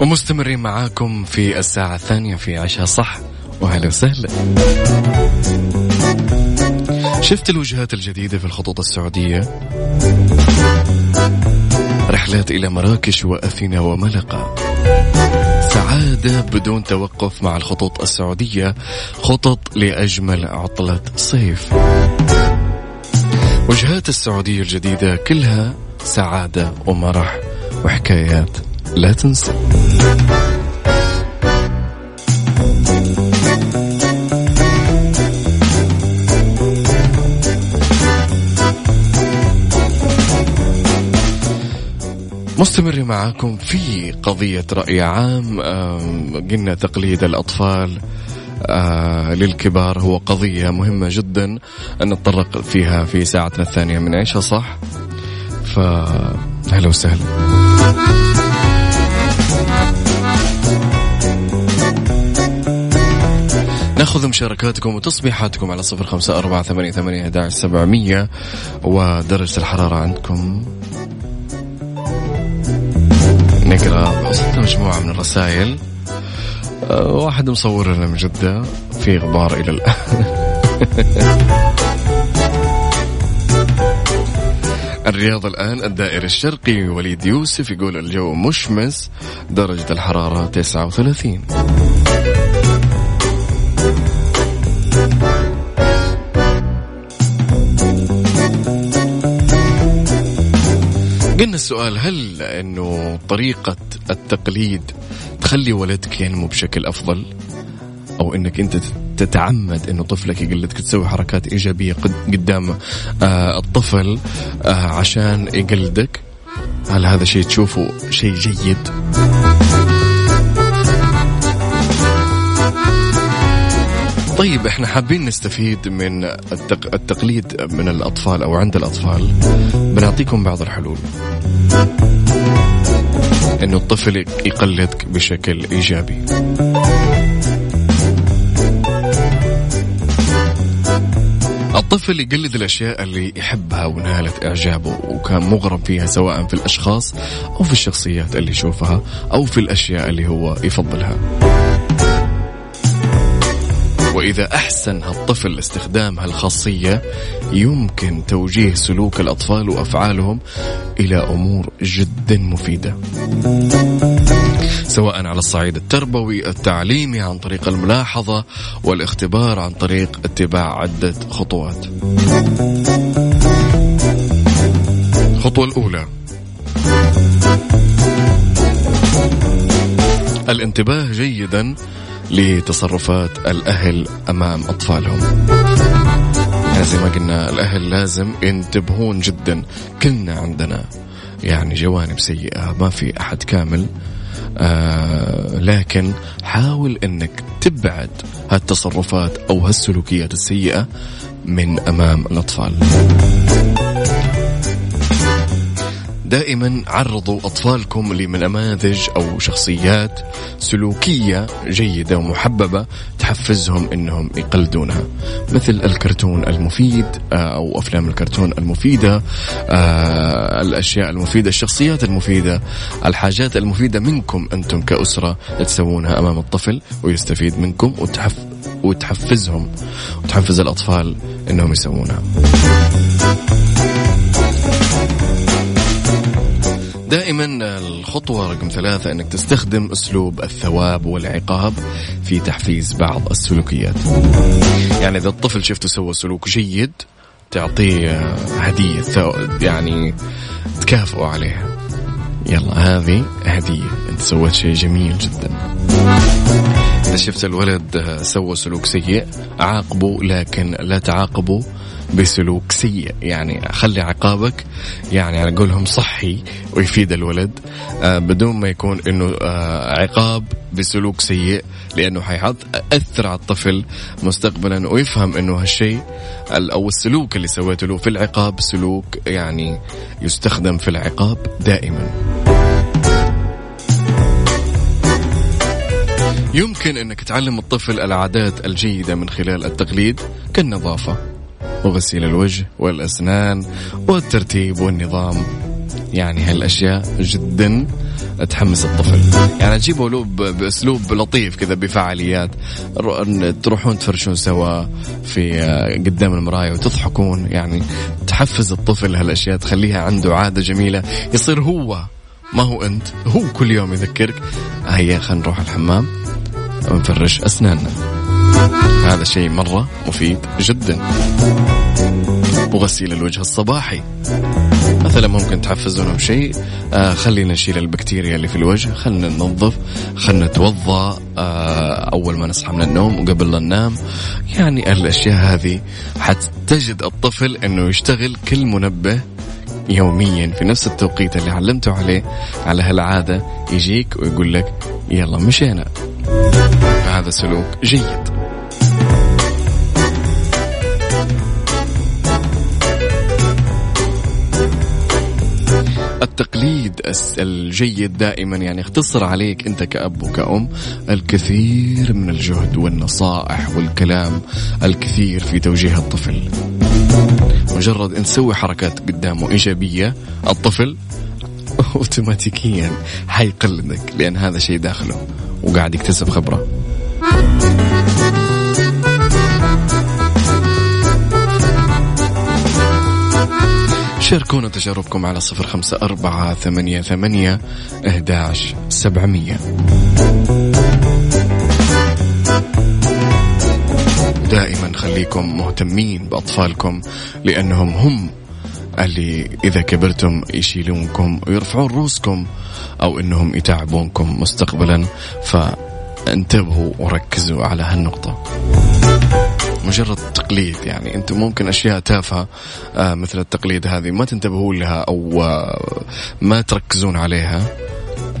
ومستمرين معاكم في الساعة الثانية في عشاء صح. وهلا وسهلا. شفت الوجهات الجديدة في الخطوط السعودية؟ رحلات إلى مراكش وأثينا وملقا. سعادة بدون توقف مع الخطوط السعودية خطط لأجمل عطلة صيف. وجهات السعودية الجديدة كلها سعادة ومرح وحكايات لا تنسى. مستمر معاكم في قضية رأي عام. قلنا تقليد الأطفال آه للكبار هو قضية مهمة جدا. أن نتطرق فيها في ساعتنا الثانية من عيشها صح؟ فأهلا وسهلا. نأخذ مشاركاتكم وتصبيحاتكم على صفر خمسة أربعة ثمانية ثمانية سبعمية. ودرجة الحرارة عندكم؟ نقرأ وصلنا مجموعة من الرسائل. أه، واحد مصور لنا من جدة في غبار إلى الآن. الرياض الآن الدائري الشرقي وليد يوسف يقول الجو مشمس درجة الحرارة 39 قلنا السؤال هل إنه طريقة التقليد تخلي ولدك ينمو بشكل أفضل؟ أو إنك أنت تتعمد إنه طفلك يقلدك تسوي حركات إيجابية قدام آه الطفل آه عشان يقلدك هل هذا شيء تشوفه شيء جيد؟ طيب إحنا حابين نستفيد من التق... التقليد من الأطفال أو عند الأطفال. بنعطيكم بعض الحلول. إنه الطفل يقلدك بشكل إيجابي. الطفل يقلد الأشياء اللي يحبها ونالت إعجابه وكان مغرم فيها سواء في الأشخاص أو في الشخصيات اللي يشوفها أو في الأشياء اللي هو يفضلها. وإذا أحسن هالطفل استخدام هالخاصية يمكن توجيه سلوك الأطفال وأفعالهم إلى أمور جدا مفيدة. سواء على الصعيد التربوي التعليمي عن طريق الملاحظة والاختبار عن طريق اتباع عدة خطوات. الخطوة الأولى. الانتباه جيدا لتصرفات الأهل أمام أطفالهم. زي ما قلنا الأهل لازم ينتبهون جدا. كلنا عندنا يعني جوانب سيئة ما في أحد كامل. آه لكن حاول إنك تبعد هالتصرفات أو هالسلوكيات السيئة من أمام الأطفال. دائما عرضوا أطفالكم لنماذج أو شخصيات سلوكية جيدة ومحببة تحفزهم أنهم يقلدونها مثل الكرتون المفيد آه، أو أفلام الكرتون المفيدة آه، الأشياء المفيدة الشخصيات المفيدة الحاجات المفيدة منكم أنتم كأسرة تسوونها أمام الطفل ويستفيد منكم وتحف وتحفزهم وتحفز الأطفال أنهم يسوونها. دائما الخطوة رقم ثلاثة أنك تستخدم أسلوب الثواب والعقاب في تحفيز بعض السلوكيات. يعني إذا الطفل شفته سوى سلوك جيد تعطيه هدية يعني تكافئه عليها. يلا هذه هدية. أنت سويت شيء جميل جدا. إذا شفت الولد سوى سلوك سيء عاقبه لكن لا تعاقبه بسلوك سيء. يعني خلي عقابك يعني على قولهم صحي ويفيد الولد. آه بدون ما يكون إنه آه عقاب بسلوك سيء لأنه حيأثر على الطفل مستقبلا ويفهم إنه هالشيء أو السلوك اللي سويته له في العقاب سلوك يعني يستخدم في العقاب دائما. يمكن إنك تعلم الطفل العادات الجيدة من خلال التقليد كالنظافة. وغسيل الوجه والأسنان والترتيب والنظام. يعني هالأشياء جدا تحمس الطفل. يعني تجيبوا له بأسلوب لطيف كذا بفعاليات. تروحون تفرشون سوا في آه، قدام المراية وتضحكون. يعني تحفز الطفل هالأشياء تخليها عنده عادة جميلة. يصير هو ما هو أنت هو كل يوم يذكرك. هيا خلينا نروح الحمام ونفرش أسناننا. هذا شيء مرة مفيد جدا. وغسيل الوجه الصباحي. مثلا ممكن تحفزونهم شيء. آه خلينا نشيل البكتيريا اللي في الوجه. خلينا ننظف. خلينا نتوضأ. آه أول ما نصحى من النوم وقبل لا ننام. يعني الأشياء هذه حتجد الطفل إنه يشتغل كل منبه يوميا في نفس التوقيت اللي علمته عليه. على هالعادة يجيك ويقول لك يلا مشينا. هذا سلوك جيد. التقليد الجيد دائما. يعني يختصر عليك أنت كأب وكأم الكثير من الجهد والنصائح والكلام الكثير في توجيه الطفل. مجرد إن تسوي حركات قدامه إيجابية الطفل اوتوماتيكيا حيقلدك لأن هذا شيء داخله وقاعد يكتسب خبرة. شاركونا تجاربكم على صفر خمسة أربعة ثمانية ثمانية أهداش سبعمية. دائما خليكم مهتمين بأطفالكم لأنهم هم اللي إذا كبرتم يشيلونكم ويرفعون رؤوسكم أو إنهم يتعبونكم مستقبلا. فانتبهوا وركزوا على هالنقطة. مجرد تقليد يعني أنتم ممكن أشياء تافهة آه مثل التقليد هذه ما تنتبهون لها أو آه ما تركزون عليها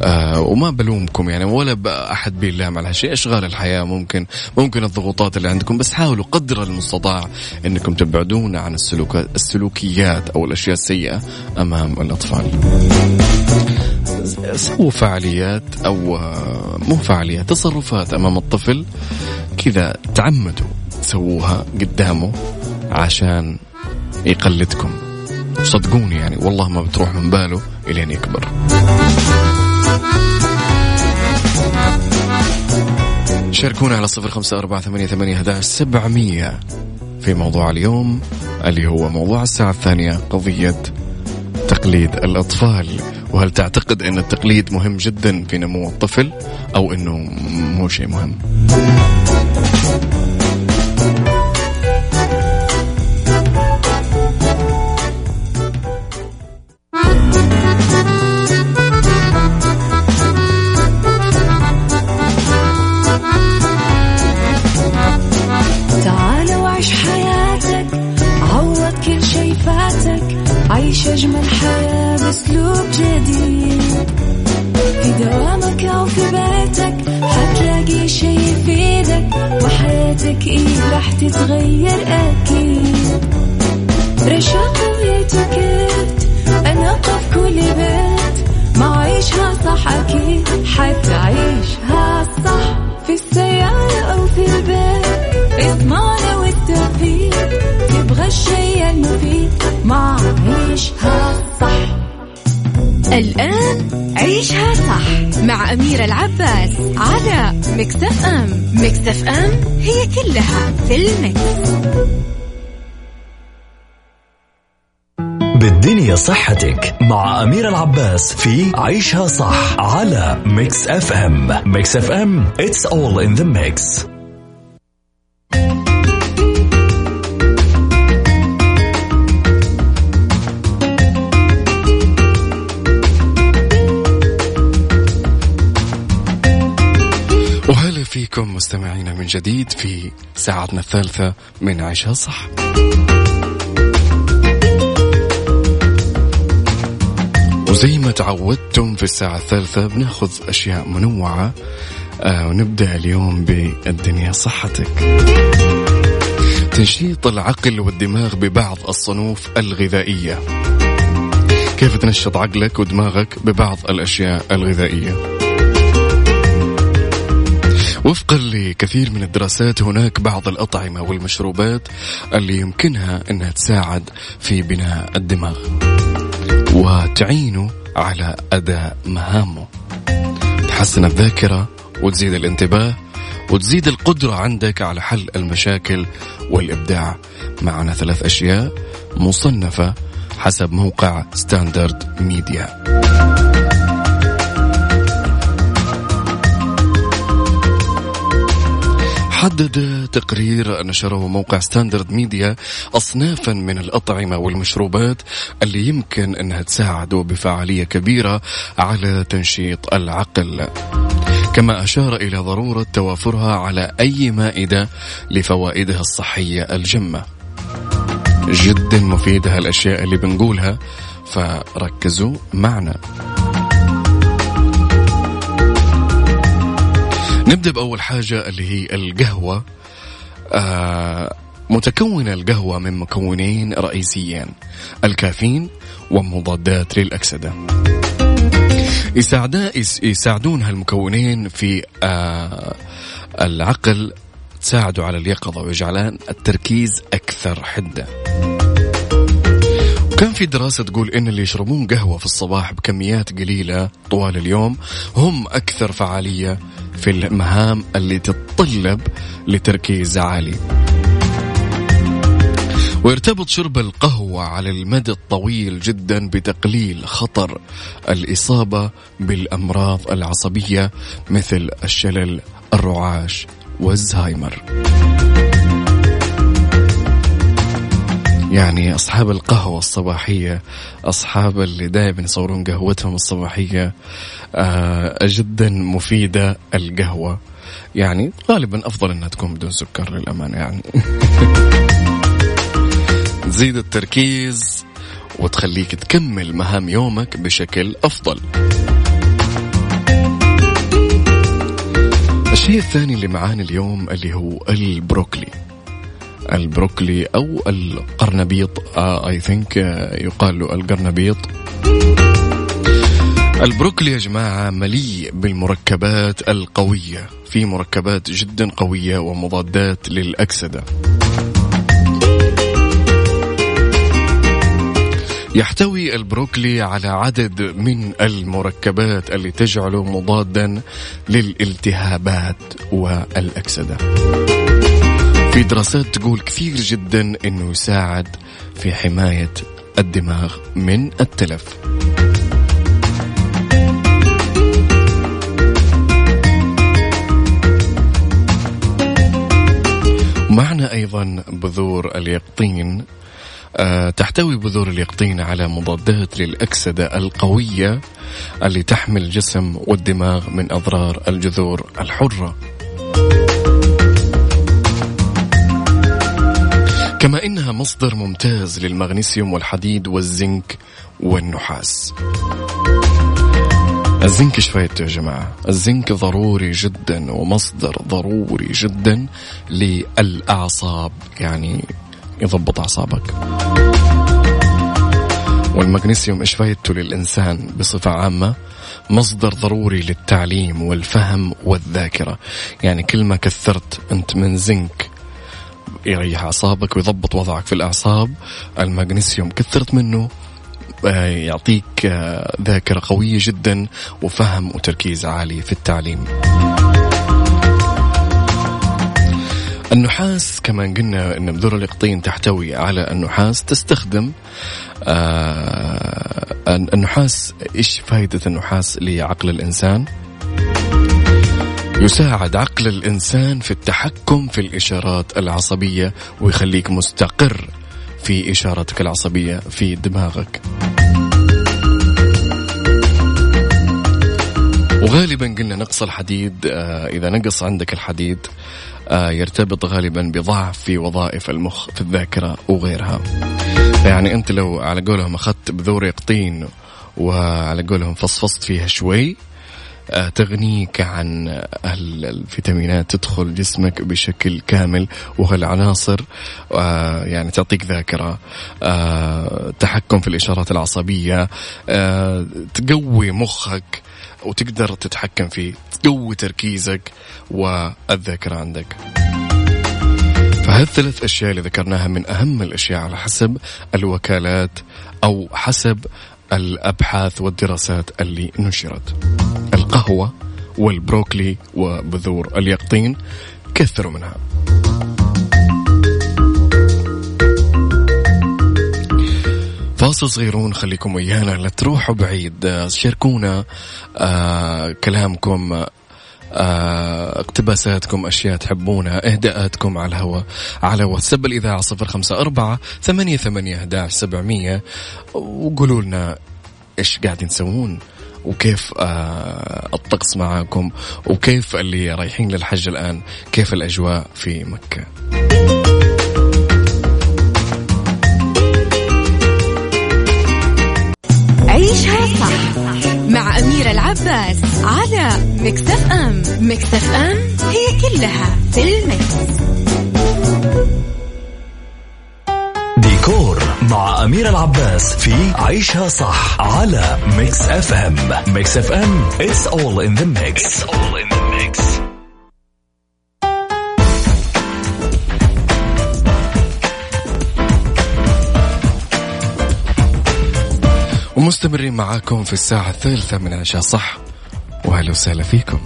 آه وما بلومكم يعني ولا أحد بيلام على هالشيء. أشغال الحياة ممكن ممكن الضغوطات اللي عندكم بس حاولوا قدر المستطاع إنكم تبعدون عن السلوكات السلوكيات أو الأشياء السيئة أمام الأطفال. سووا فعاليات أو مو فعاليات تصرفات أمام الطفل كذا تعمدوا. تسووها قدامه عشان يقلدكم. صدقوني يعني والله ما بتروح من باله إلين يكبر. شاركونا على صفر خمسة أربعة ثمانية ثمانية سبعمية في موضوع اليوم اللي هو موضوع الساعة الثانية قضية تقليد الأطفال. وهل تعتقد أن التقليد مهم جدا في نمو الطفل أو أنه مو شيء مهم؟ مع أميرة العباس على ميكس اف ام. ميكس اف ام it's all in the mix. بالدنيا صحتك مع أميرة العباس في عيشها صح على ميكس اف ام. ميكس اف ام it's all in the mix. فيكم مستمعينا من جديد في ساعتنا الثالثة من عيشها صح. وزي ما تعودتم في الساعة الثالثة بناخذ أشياء منوعة آه ونبدأ اليوم بالدنيا صحتك. تنشيط العقل والدماغ ببعض الصنوف الغذائية. كيف تنشط عقلك ودماغك ببعض الأشياء الغذائية؟ وفقا لكثير من الدراسات هناك بعض الأطعمة والمشروبات اللي يمكنها أنها تساعد في بناء الدماغ. وتعينه على أداء مهامه. تحسن الذاكرة وتزيد الانتباه وتزيد القدرة عندك على حل المشاكل والإبداع. معنا ثلاث أشياء مصنفة حسب موقع ستاندرد ميديا حدد تقرير نشره موقع ستاندرد ميديا أصنافا من الأطعمة والمشروبات اللي يمكن أنها تساعد بفعالية كبيرة على تنشيط العقل. كما أشار إلى ضرورة توافرها على أي مائدة لفوائدها الصحية الجمة. جدا مفيدة هالأشياء اللي بنقولها فركزوا معنا. نبدأ بأول حاجة اللي هي القهوة. آه متكون القهوة من مكونين رئيسيين الكافيين ومضادات للأكسدة. يساعدون هالمكونين في آه العقل تساعده على اليقظة ويجعلان التركيز أكثر حدة. وكان في دراسة تقول إن اللي يشربون قهوة في الصباح بكميات قليلة طوال اليوم هم أكثر فعالية في المهام اللي تتطلب لتركيز عالي. ويرتبط شرب القهوة على المدى الطويل جدا بتقليل خطر الإصابة بالأمراض العصبية مثل الشلل الرعاش والزهايمر. يعني أصحاب القهوة الصباحية أصحاب اللي دائما يصورون قهوتهم الصباحية آه جدا مفيدة القهوة. يعني غالبا أفضل أنها تكون بدون سكر للأمانة يعني. تزيد التركيز وتخليك تكمل مهام يومك بشكل أفضل. الشيء الثاني اللي معانا اليوم اللي هو البروكلي. البروكلي أو القرنبيط. اي آه ثينك آه يقال له القرنبيط. البروكلي يا جماعة مليء بالمركبات القوية. في مركبات جدا قوية ومضادات للأكسدة. يحتوي البروكلي على عدد من المركبات اللي تجعله مضادا للالتهابات والأكسدة. في دراسات تقول كثير جدا إنه يساعد في حماية الدماغ من التلف. معنا أيضا بذور اليقطين أه تحتوي بذور اليقطين على مضادات للأكسدة القوية اللي تحمي الجسم والدماغ من أضرار الجذور الحرة. كما إنها مصدر ممتاز للمغنيسيوم والحديد والزنك والنحاس الزنك إيش فايدته يا جماعة؟ الزنك ضروري جدا ومصدر ضروري جدا للأعصاب يعني يضبط أعصابك والمغنيسيوم إيش فايدته للإنسان بصفة عامة؟ مصدر ضروري للتعليم والفهم والذاكرة يعني كل ما كثرت أنت من زنك يريح أعصابك ويضبط وضعك في الأعصاب. المغنيسيوم كثرت منه. آه، يعطيك آه، ذاكرة قوية جدا وفهم وتركيز عالي في التعليم. النحاس كما قلنا إن بذور الإقطين تحتوي على النحاس تستخدم آه النحاس إيش فائده النحاس لعقل الإنسان؟ يساعد عقل الإنسان في التحكم في الإشارات العصبية ويخليك مستقر في إشارتك العصبية في دماغك. وغالبا قلنا نقص الحديد آه، إذا نقص عندك الحديد آه، يرتبط غالبا بضعف في وظائف المخ في الذاكرة وغيرها. يعني أنت لو على قولهم أخذت بذور يقطين وعلى قولهم فصفصت فيها شوي تغنيك عن الفيتامينات تدخل جسمك بشكل كامل وهالعناصر آه، يعني تعطيك ذاكرة آه، تحكم في الإشارات العصبية تقوي مخك وتقدر تتحكم فيه تقوي تركيزك والذاكرة عندك. فهالثلاث أشياء اللي ذكرناها من أهم الأشياء على حسب الوكالات أو حسب الأبحاث والدراسات اللي نشرت. القهوة والبروكلي وبذور اليقطين كثروا منها. فاصل صغيرون خليكم ويانا. لا تروحوا بعيد. شاركونا آه كلامكم اقتباساتكم أشياء تحبونها إهداءاتكم على الهواء على واتساب خمسة أربعة ثمانية ثمانية أحداش سبعمية. وقولوا لنا إيش قاعدين تسوون وكيف آه الطقس معاكم وكيف اللي رايحين للحج الآن كيف الأجواء في مكة. عيشها صح مع أميرة العباس على مكتف أم مكتف أم هي كلها في المكس. ديكور مع أميرة العباس في عيشها صح على ميكس اف ام ميكس اف ام it's all in the mix, it's all in the mix. ومستمرين معاكم في الساعة الثالثة من عشاء. صح. وأهلا وسهلا فيكم.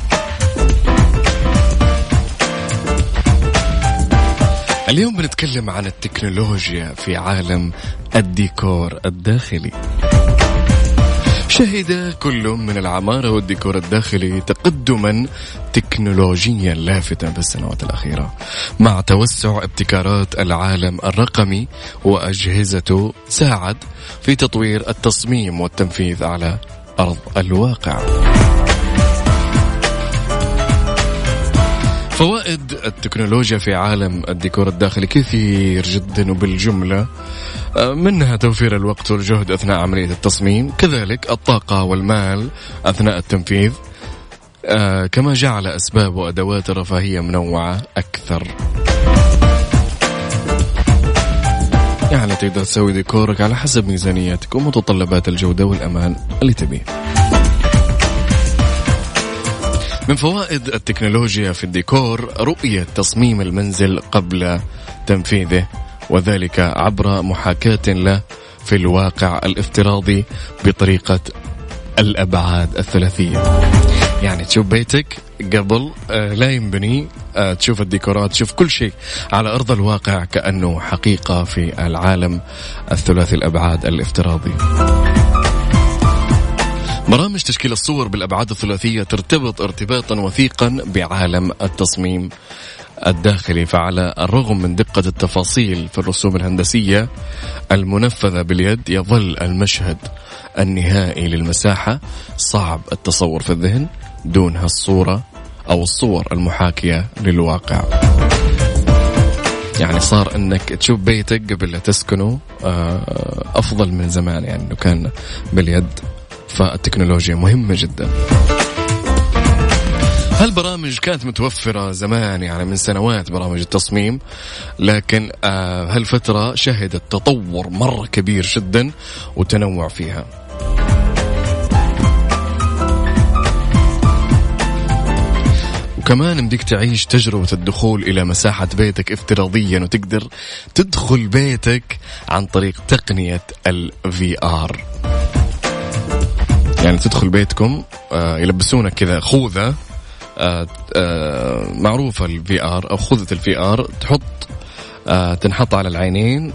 اليوم بنتكلم عن التكنولوجيا في عالم الديكور الداخلي. شهد كل من العمارة والديكور الداخلي تقدما تكنولوجيا لافتا في السنوات الأخيرة. مع توسع ابتكارات العالم الرقمي وأجهزته ساعد في تطوير التصميم والتنفيذ على أرض الواقع. فوائد التكنولوجيا في عالم الديكور الداخلي كثير جدا وبالجملة منها توفير الوقت والجهد أثناء عملية التصميم كذلك الطاقة والمال أثناء التنفيذ. آه كما جعل أسباب وأدوات الرفاهية منوعة أكثر. يعني تقدر تسوي ديكورك على حسب ميزانيتك ومتطلبات الجودة والأمان اللي تبيه. من فوائد التكنولوجيا في الديكور رؤية تصميم المنزل قبل تنفيذه. وذلك عبر محاكاة له في الواقع الافتراضي بطريقة الأبعاد الثلاثية. يعني تشوف بيتك قبل آه، لا ينبني آه، تشوف الديكورات تشوف كل شيء على أرض الواقع كأنه حقيقة في العالم الثلاثي الأبعاد الافتراضي. برامج تشكيل الصور بالأبعاد الثلاثية ترتبط ارتباطا وثيقا بعالم التصميم الداخلي فعلى الرغم من دقة التفاصيل في الرسوم الهندسية المنفذة باليد يظل المشهد النهائي للمساحة. صعب التصور في الذهن دون هالصورة أو الصور المحاكية للواقع. يعني صار إنك تشوف بيتك قبل لا تسكنه آه، أفضل من زمان يعني إنه كان باليد. فالتكنولوجيا مهمة جدا. هالبرامج كانت متوفرة زمان يعني من سنوات برامج التصميم لكن آه هالفترة شهدت تطور مرة كبير جدا وتنوع فيها. وكمان بدك تعيش تجربة الدخول إلى مساحة بيتك افتراضيا وتقدر تدخل بيتك عن طريق تقنية ال VR يعني تدخل بيتكم آه يلبسونك كذا خوذة آه آه معروفة ال VR أو خوذة ال VR تحط تنحط على العينين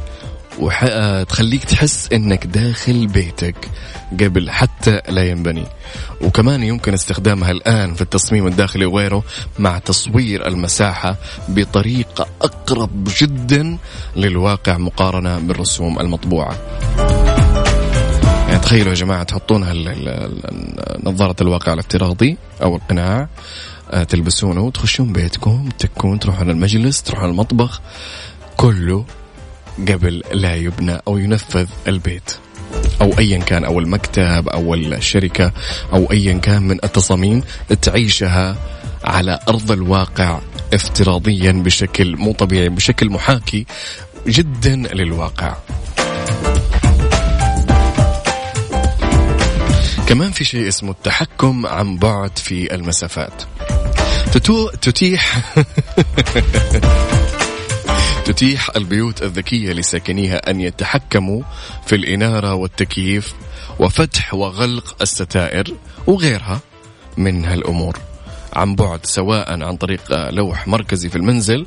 وتخليك تحس إنك داخل بيتك قبل حتى لا ينبني. وكمان يمكن استخدامها الآن في التصميم الداخلي وغيره مع تصوير المساحة بطريقة أقرب جدا للواقع مقارنة بالرسوم المطبوعة. تخيلوا يا جماعة تحطونها نظارة الواقع الافتراضي أو القناع آه، تلبسونه وتخشون بيتكم تكون تروحون المجلس تروحون المطبخ كله قبل لا يبنى أو ينفذ البيت. أو أيا كان أو المكتب أو الشركة أو أيا كان من التصاميم تعيشها على أرض الواقع افتراضيا بشكل مو طبيعي بشكل محاكي جدا للواقع. كمان في شيء اسمه التحكم عن بعد في المسافات. تتو... تتيح تتيح البيوت الذكية لساكنيها أن يتحكموا في الإنارة والتكييف وفتح وغلق الستائر وغيرها من هالأمور. عن بعد سواء عن طريق لوح مركزي في المنزل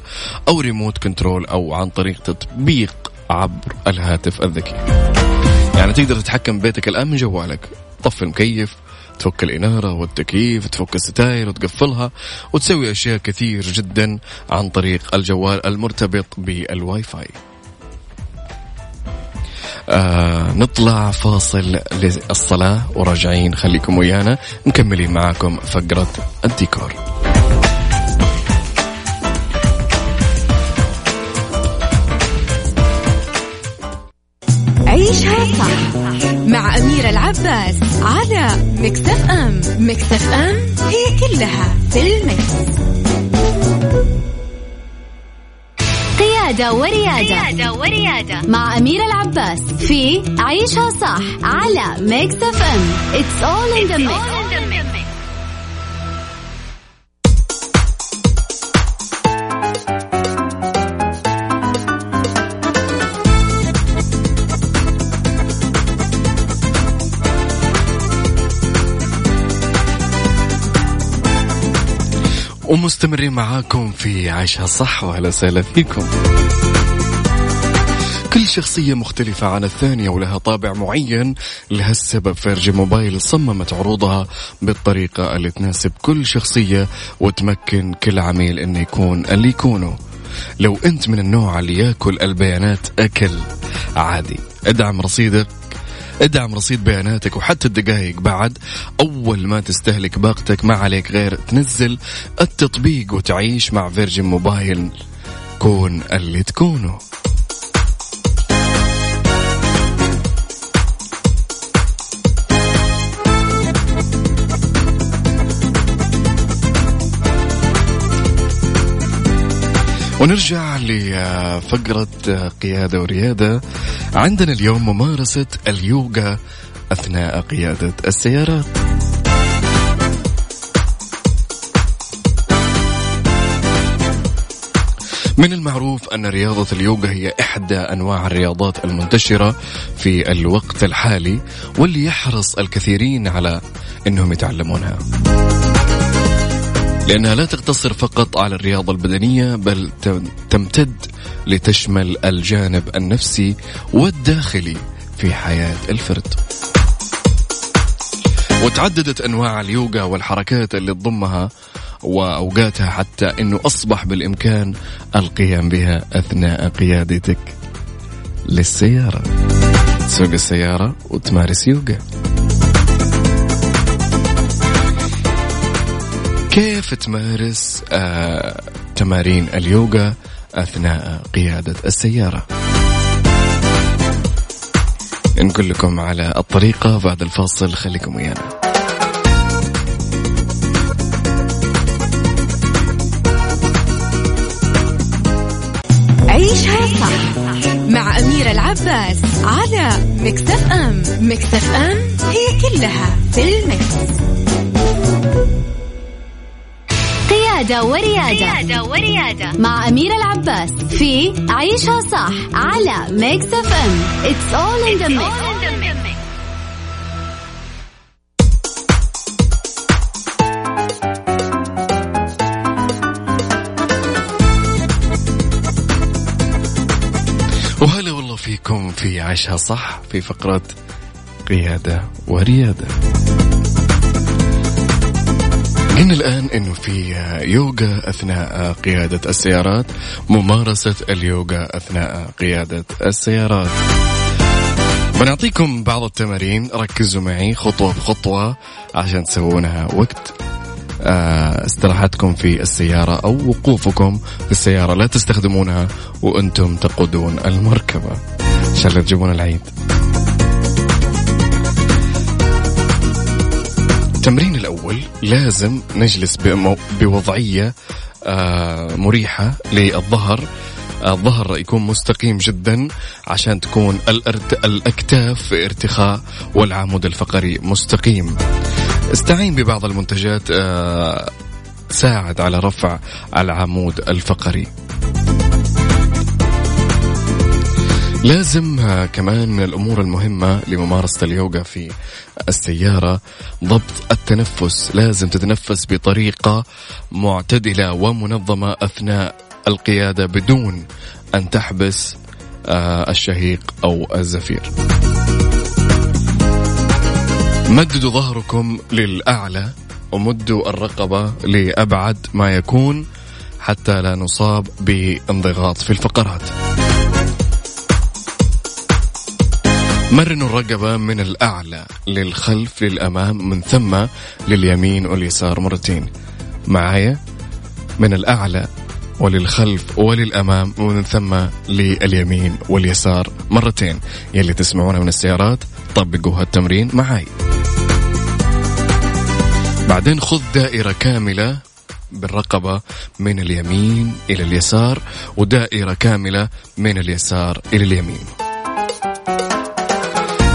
أو ريموت كنترول أو عن طريق تطبيق عبر الهاتف الذكي. يعني تقدر تتحكم ببيتك الآن من جوالك. طفي المكيف تفك الإنارة والتكييف تفك الستاير وتقفلها وتسوي أشياء كثير جدا عن طريق الجوال المرتبط بالواي فاي آه نطلع فاصل للصلاة وراجعين خليكم ويانا مكملين معاكم فقرة الديكور. عيشها صح. مع أميرة العباس على ميكس أف أم. ميكس أف أم it's all in the mix. قيادة وريادة. قيادة وريادة. مع أميرة العباس في عيشها صح على ميكس أف أم. It's all in the mix. ومستمرين معاكم في عيشها صح وأهلا وسهلا فيكم. كل شخصية مختلفة عن الثانية ولها طابع معين. لهالسبب فيرجي موبايل صممت عروضها بالطريقة اللي تناسب كل شخصية وتمكن كل عميل إنه يكون اللي يكونه. لو أنت من النوع اللي يأكل البيانات أكل عادي. أدعم رصيدك. ادعم رصيد بياناتك وحتى الدقائق بعد. أول ما تستهلك باقتك ما عليك غير تنزل التطبيق وتعيش مع فيرجن موبايل. كون اللي تكونه. ونرجع لفقرة قيادة وريادة. عندنا اليوم ممارسة اليوغا أثناء قيادة السيارات. من المعروف أن رياضة اليوغا هي إحدى أنواع الرياضات المنتشرة في الوقت الحالي واللي يحرص الكثيرين على أنهم يتعلمونها. لأنها لا تقتصر فقط على الرياضة البدنية بل تمتد لتشمل الجانب النفسي والداخلي في حياة الفرد. وتعددت أنواع اليوغا والحركات اللي تضمها وأوقاتها حتى أنه أصبح بالإمكان القيام بها أثناء قيادتك للسيارة. تسوق السيارة وتمارس يوغا. كيف تمارس آه تمارين اليوغا أثناء قيادة السيارة؟ نقول لكم على الطريقة بعد الفاصل خليكم ويانا. عيشها صح مع أميرة العباس على مكتف أم. مكتف أم هي كلها في المكس. قيادة وريادة. قيادة وريادة. مع أميرة العباس في عيشها صح على ميكس اف ام It's all in the mix. وهلا والله فيكم في عيشها صح في فقرة قيادة وريادة. قلنا الآن أنه في يوغا أثناء قيادة السيارات ممارسة اليوغا أثناء قيادة السيارات. بنعطيكم بعض التمارين ركزوا معي خطوة بخطوة عشان تسوونها وقت آه، استراحتكم في السيارة أو وقوفكم في السيارة لا تستخدمونها وأنتم تقودون المركبة. عشان لا تجيبون العيد. التمرين الأول لازم نجلس بوضعية آه، مريحة للظهر. الظهر يكون مستقيم جدا عشان تكون الأكتاف في ارتخاء والعمود الفقري مستقيم. استعين ببعض المنتجات آه، تساعد على رفع العمود الفقري. لازم آه، كمان من الأمور المهمة لممارسة اليوغا في السيارة ضبط التنفس. لازم تتنفس بطريقة معتدلة ومنظمة أثناء القيادة بدون أن تحبس آه، الشهيق أو الزفير. مددوا ظهركم للأعلى ومدوا الرقبة لأبعد ما يكون حتى لا نصاب بانضغاط في الفقرات. مرنوا الرقبة من الأعلى للخلف للأمام من ثم لليمين واليسار مرتين. معايا؟ من الأعلى وللخلف وللأمام ومن ثم لليمين واليسار مرتين. يلي تسمعونها من السيارات طبقوا هالتمرين معاي. بعدين خذ دائرة كاملة بالرقبة من اليمين إلى اليسار ودائرة كاملة من اليسار إلى اليمين.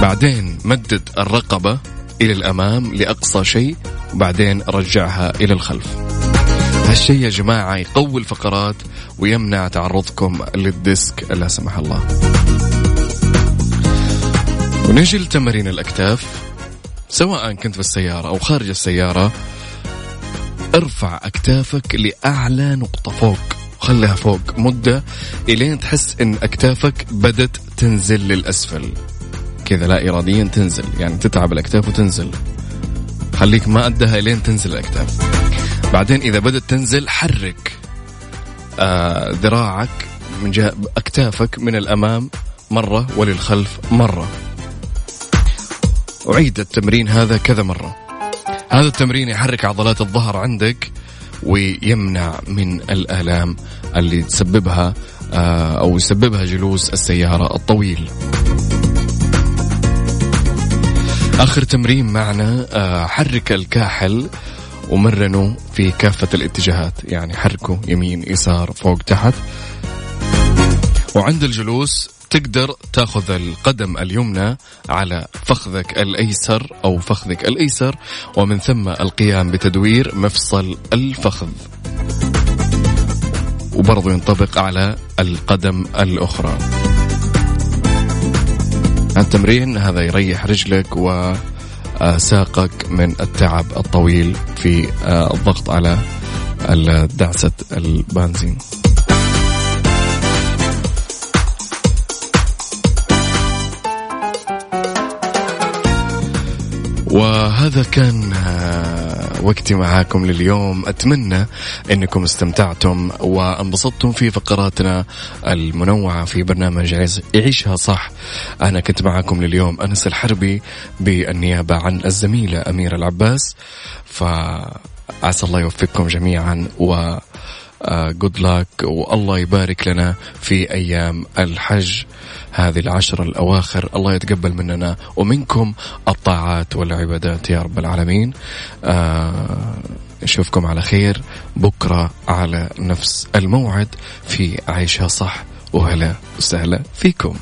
بعدين مدد الرقبة إلى الأمام لأقصى شيء وبعدين رجعها إلى الخلف. هالشيء يا جماعة يقوي الفقرات ويمنع تعرضكم للديسك لا سمح الله. ونجي لتمارين الأكتاف. سواء كنت في السيارة أو خارج السيارة ارفع أكتافك لأعلى نقطة فوق. خليها فوق مدة إلين تحس إن أكتافك بدت تنزل للأسفل. كذا لا إراديا تنزل يعني تتعب الأكتاف وتنزل. خليك ما أدها إلين تنزل الأكتاف. بعدين إذا بدت تنزل حرك آه ذراعك من جهة أكتافك من الأمام مرة وللخلف مرة. أعيد التمرين هذا كذا مرة. هذا التمرين يحرك عضلات الظهر عندك ويمنع من الآلام اللي تسببها آه، أو يسببها جلوس السيارة الطويل. آخر تمرين معنا آه، حرك الكاحل ومرنوا في كافة الاتجاهات يعني حركوا يمين يسار فوق تحت. وعند الجلوس تقدر تاخذ القدم اليمنى على فخذك الأيسر أو فخذك الأيسر ومن ثم القيام بتدوير مفصل الفخذ. وبرضه ينطبق على القدم الأخرى. التمرين هذا يريح رجلك وساقك من التعب الطويل في الضغط على دعسة البنزين. وهذا كان آه، وقتي معاكم لليوم. أتمنى أنكم استمتعتم وانبسطتم في فقراتنا المنوعة في برنامج عيشها صح. أنا كنت معاكم لليوم أنس الحربي بالنيابة عن الزميلة أميرة العباس. فعسى الله يوفقكم جميعا و جود uh, لك والله يبارك لنا في أيام الحج. هذه العشر الأواخر. الله يتقبل مننا. ومنكم الطاعات والعبادات يا رب العالمين. uh, نشوفكم على خير بكرة على نفس الموعد في عيشها صح وهلا وسهلا فيكم.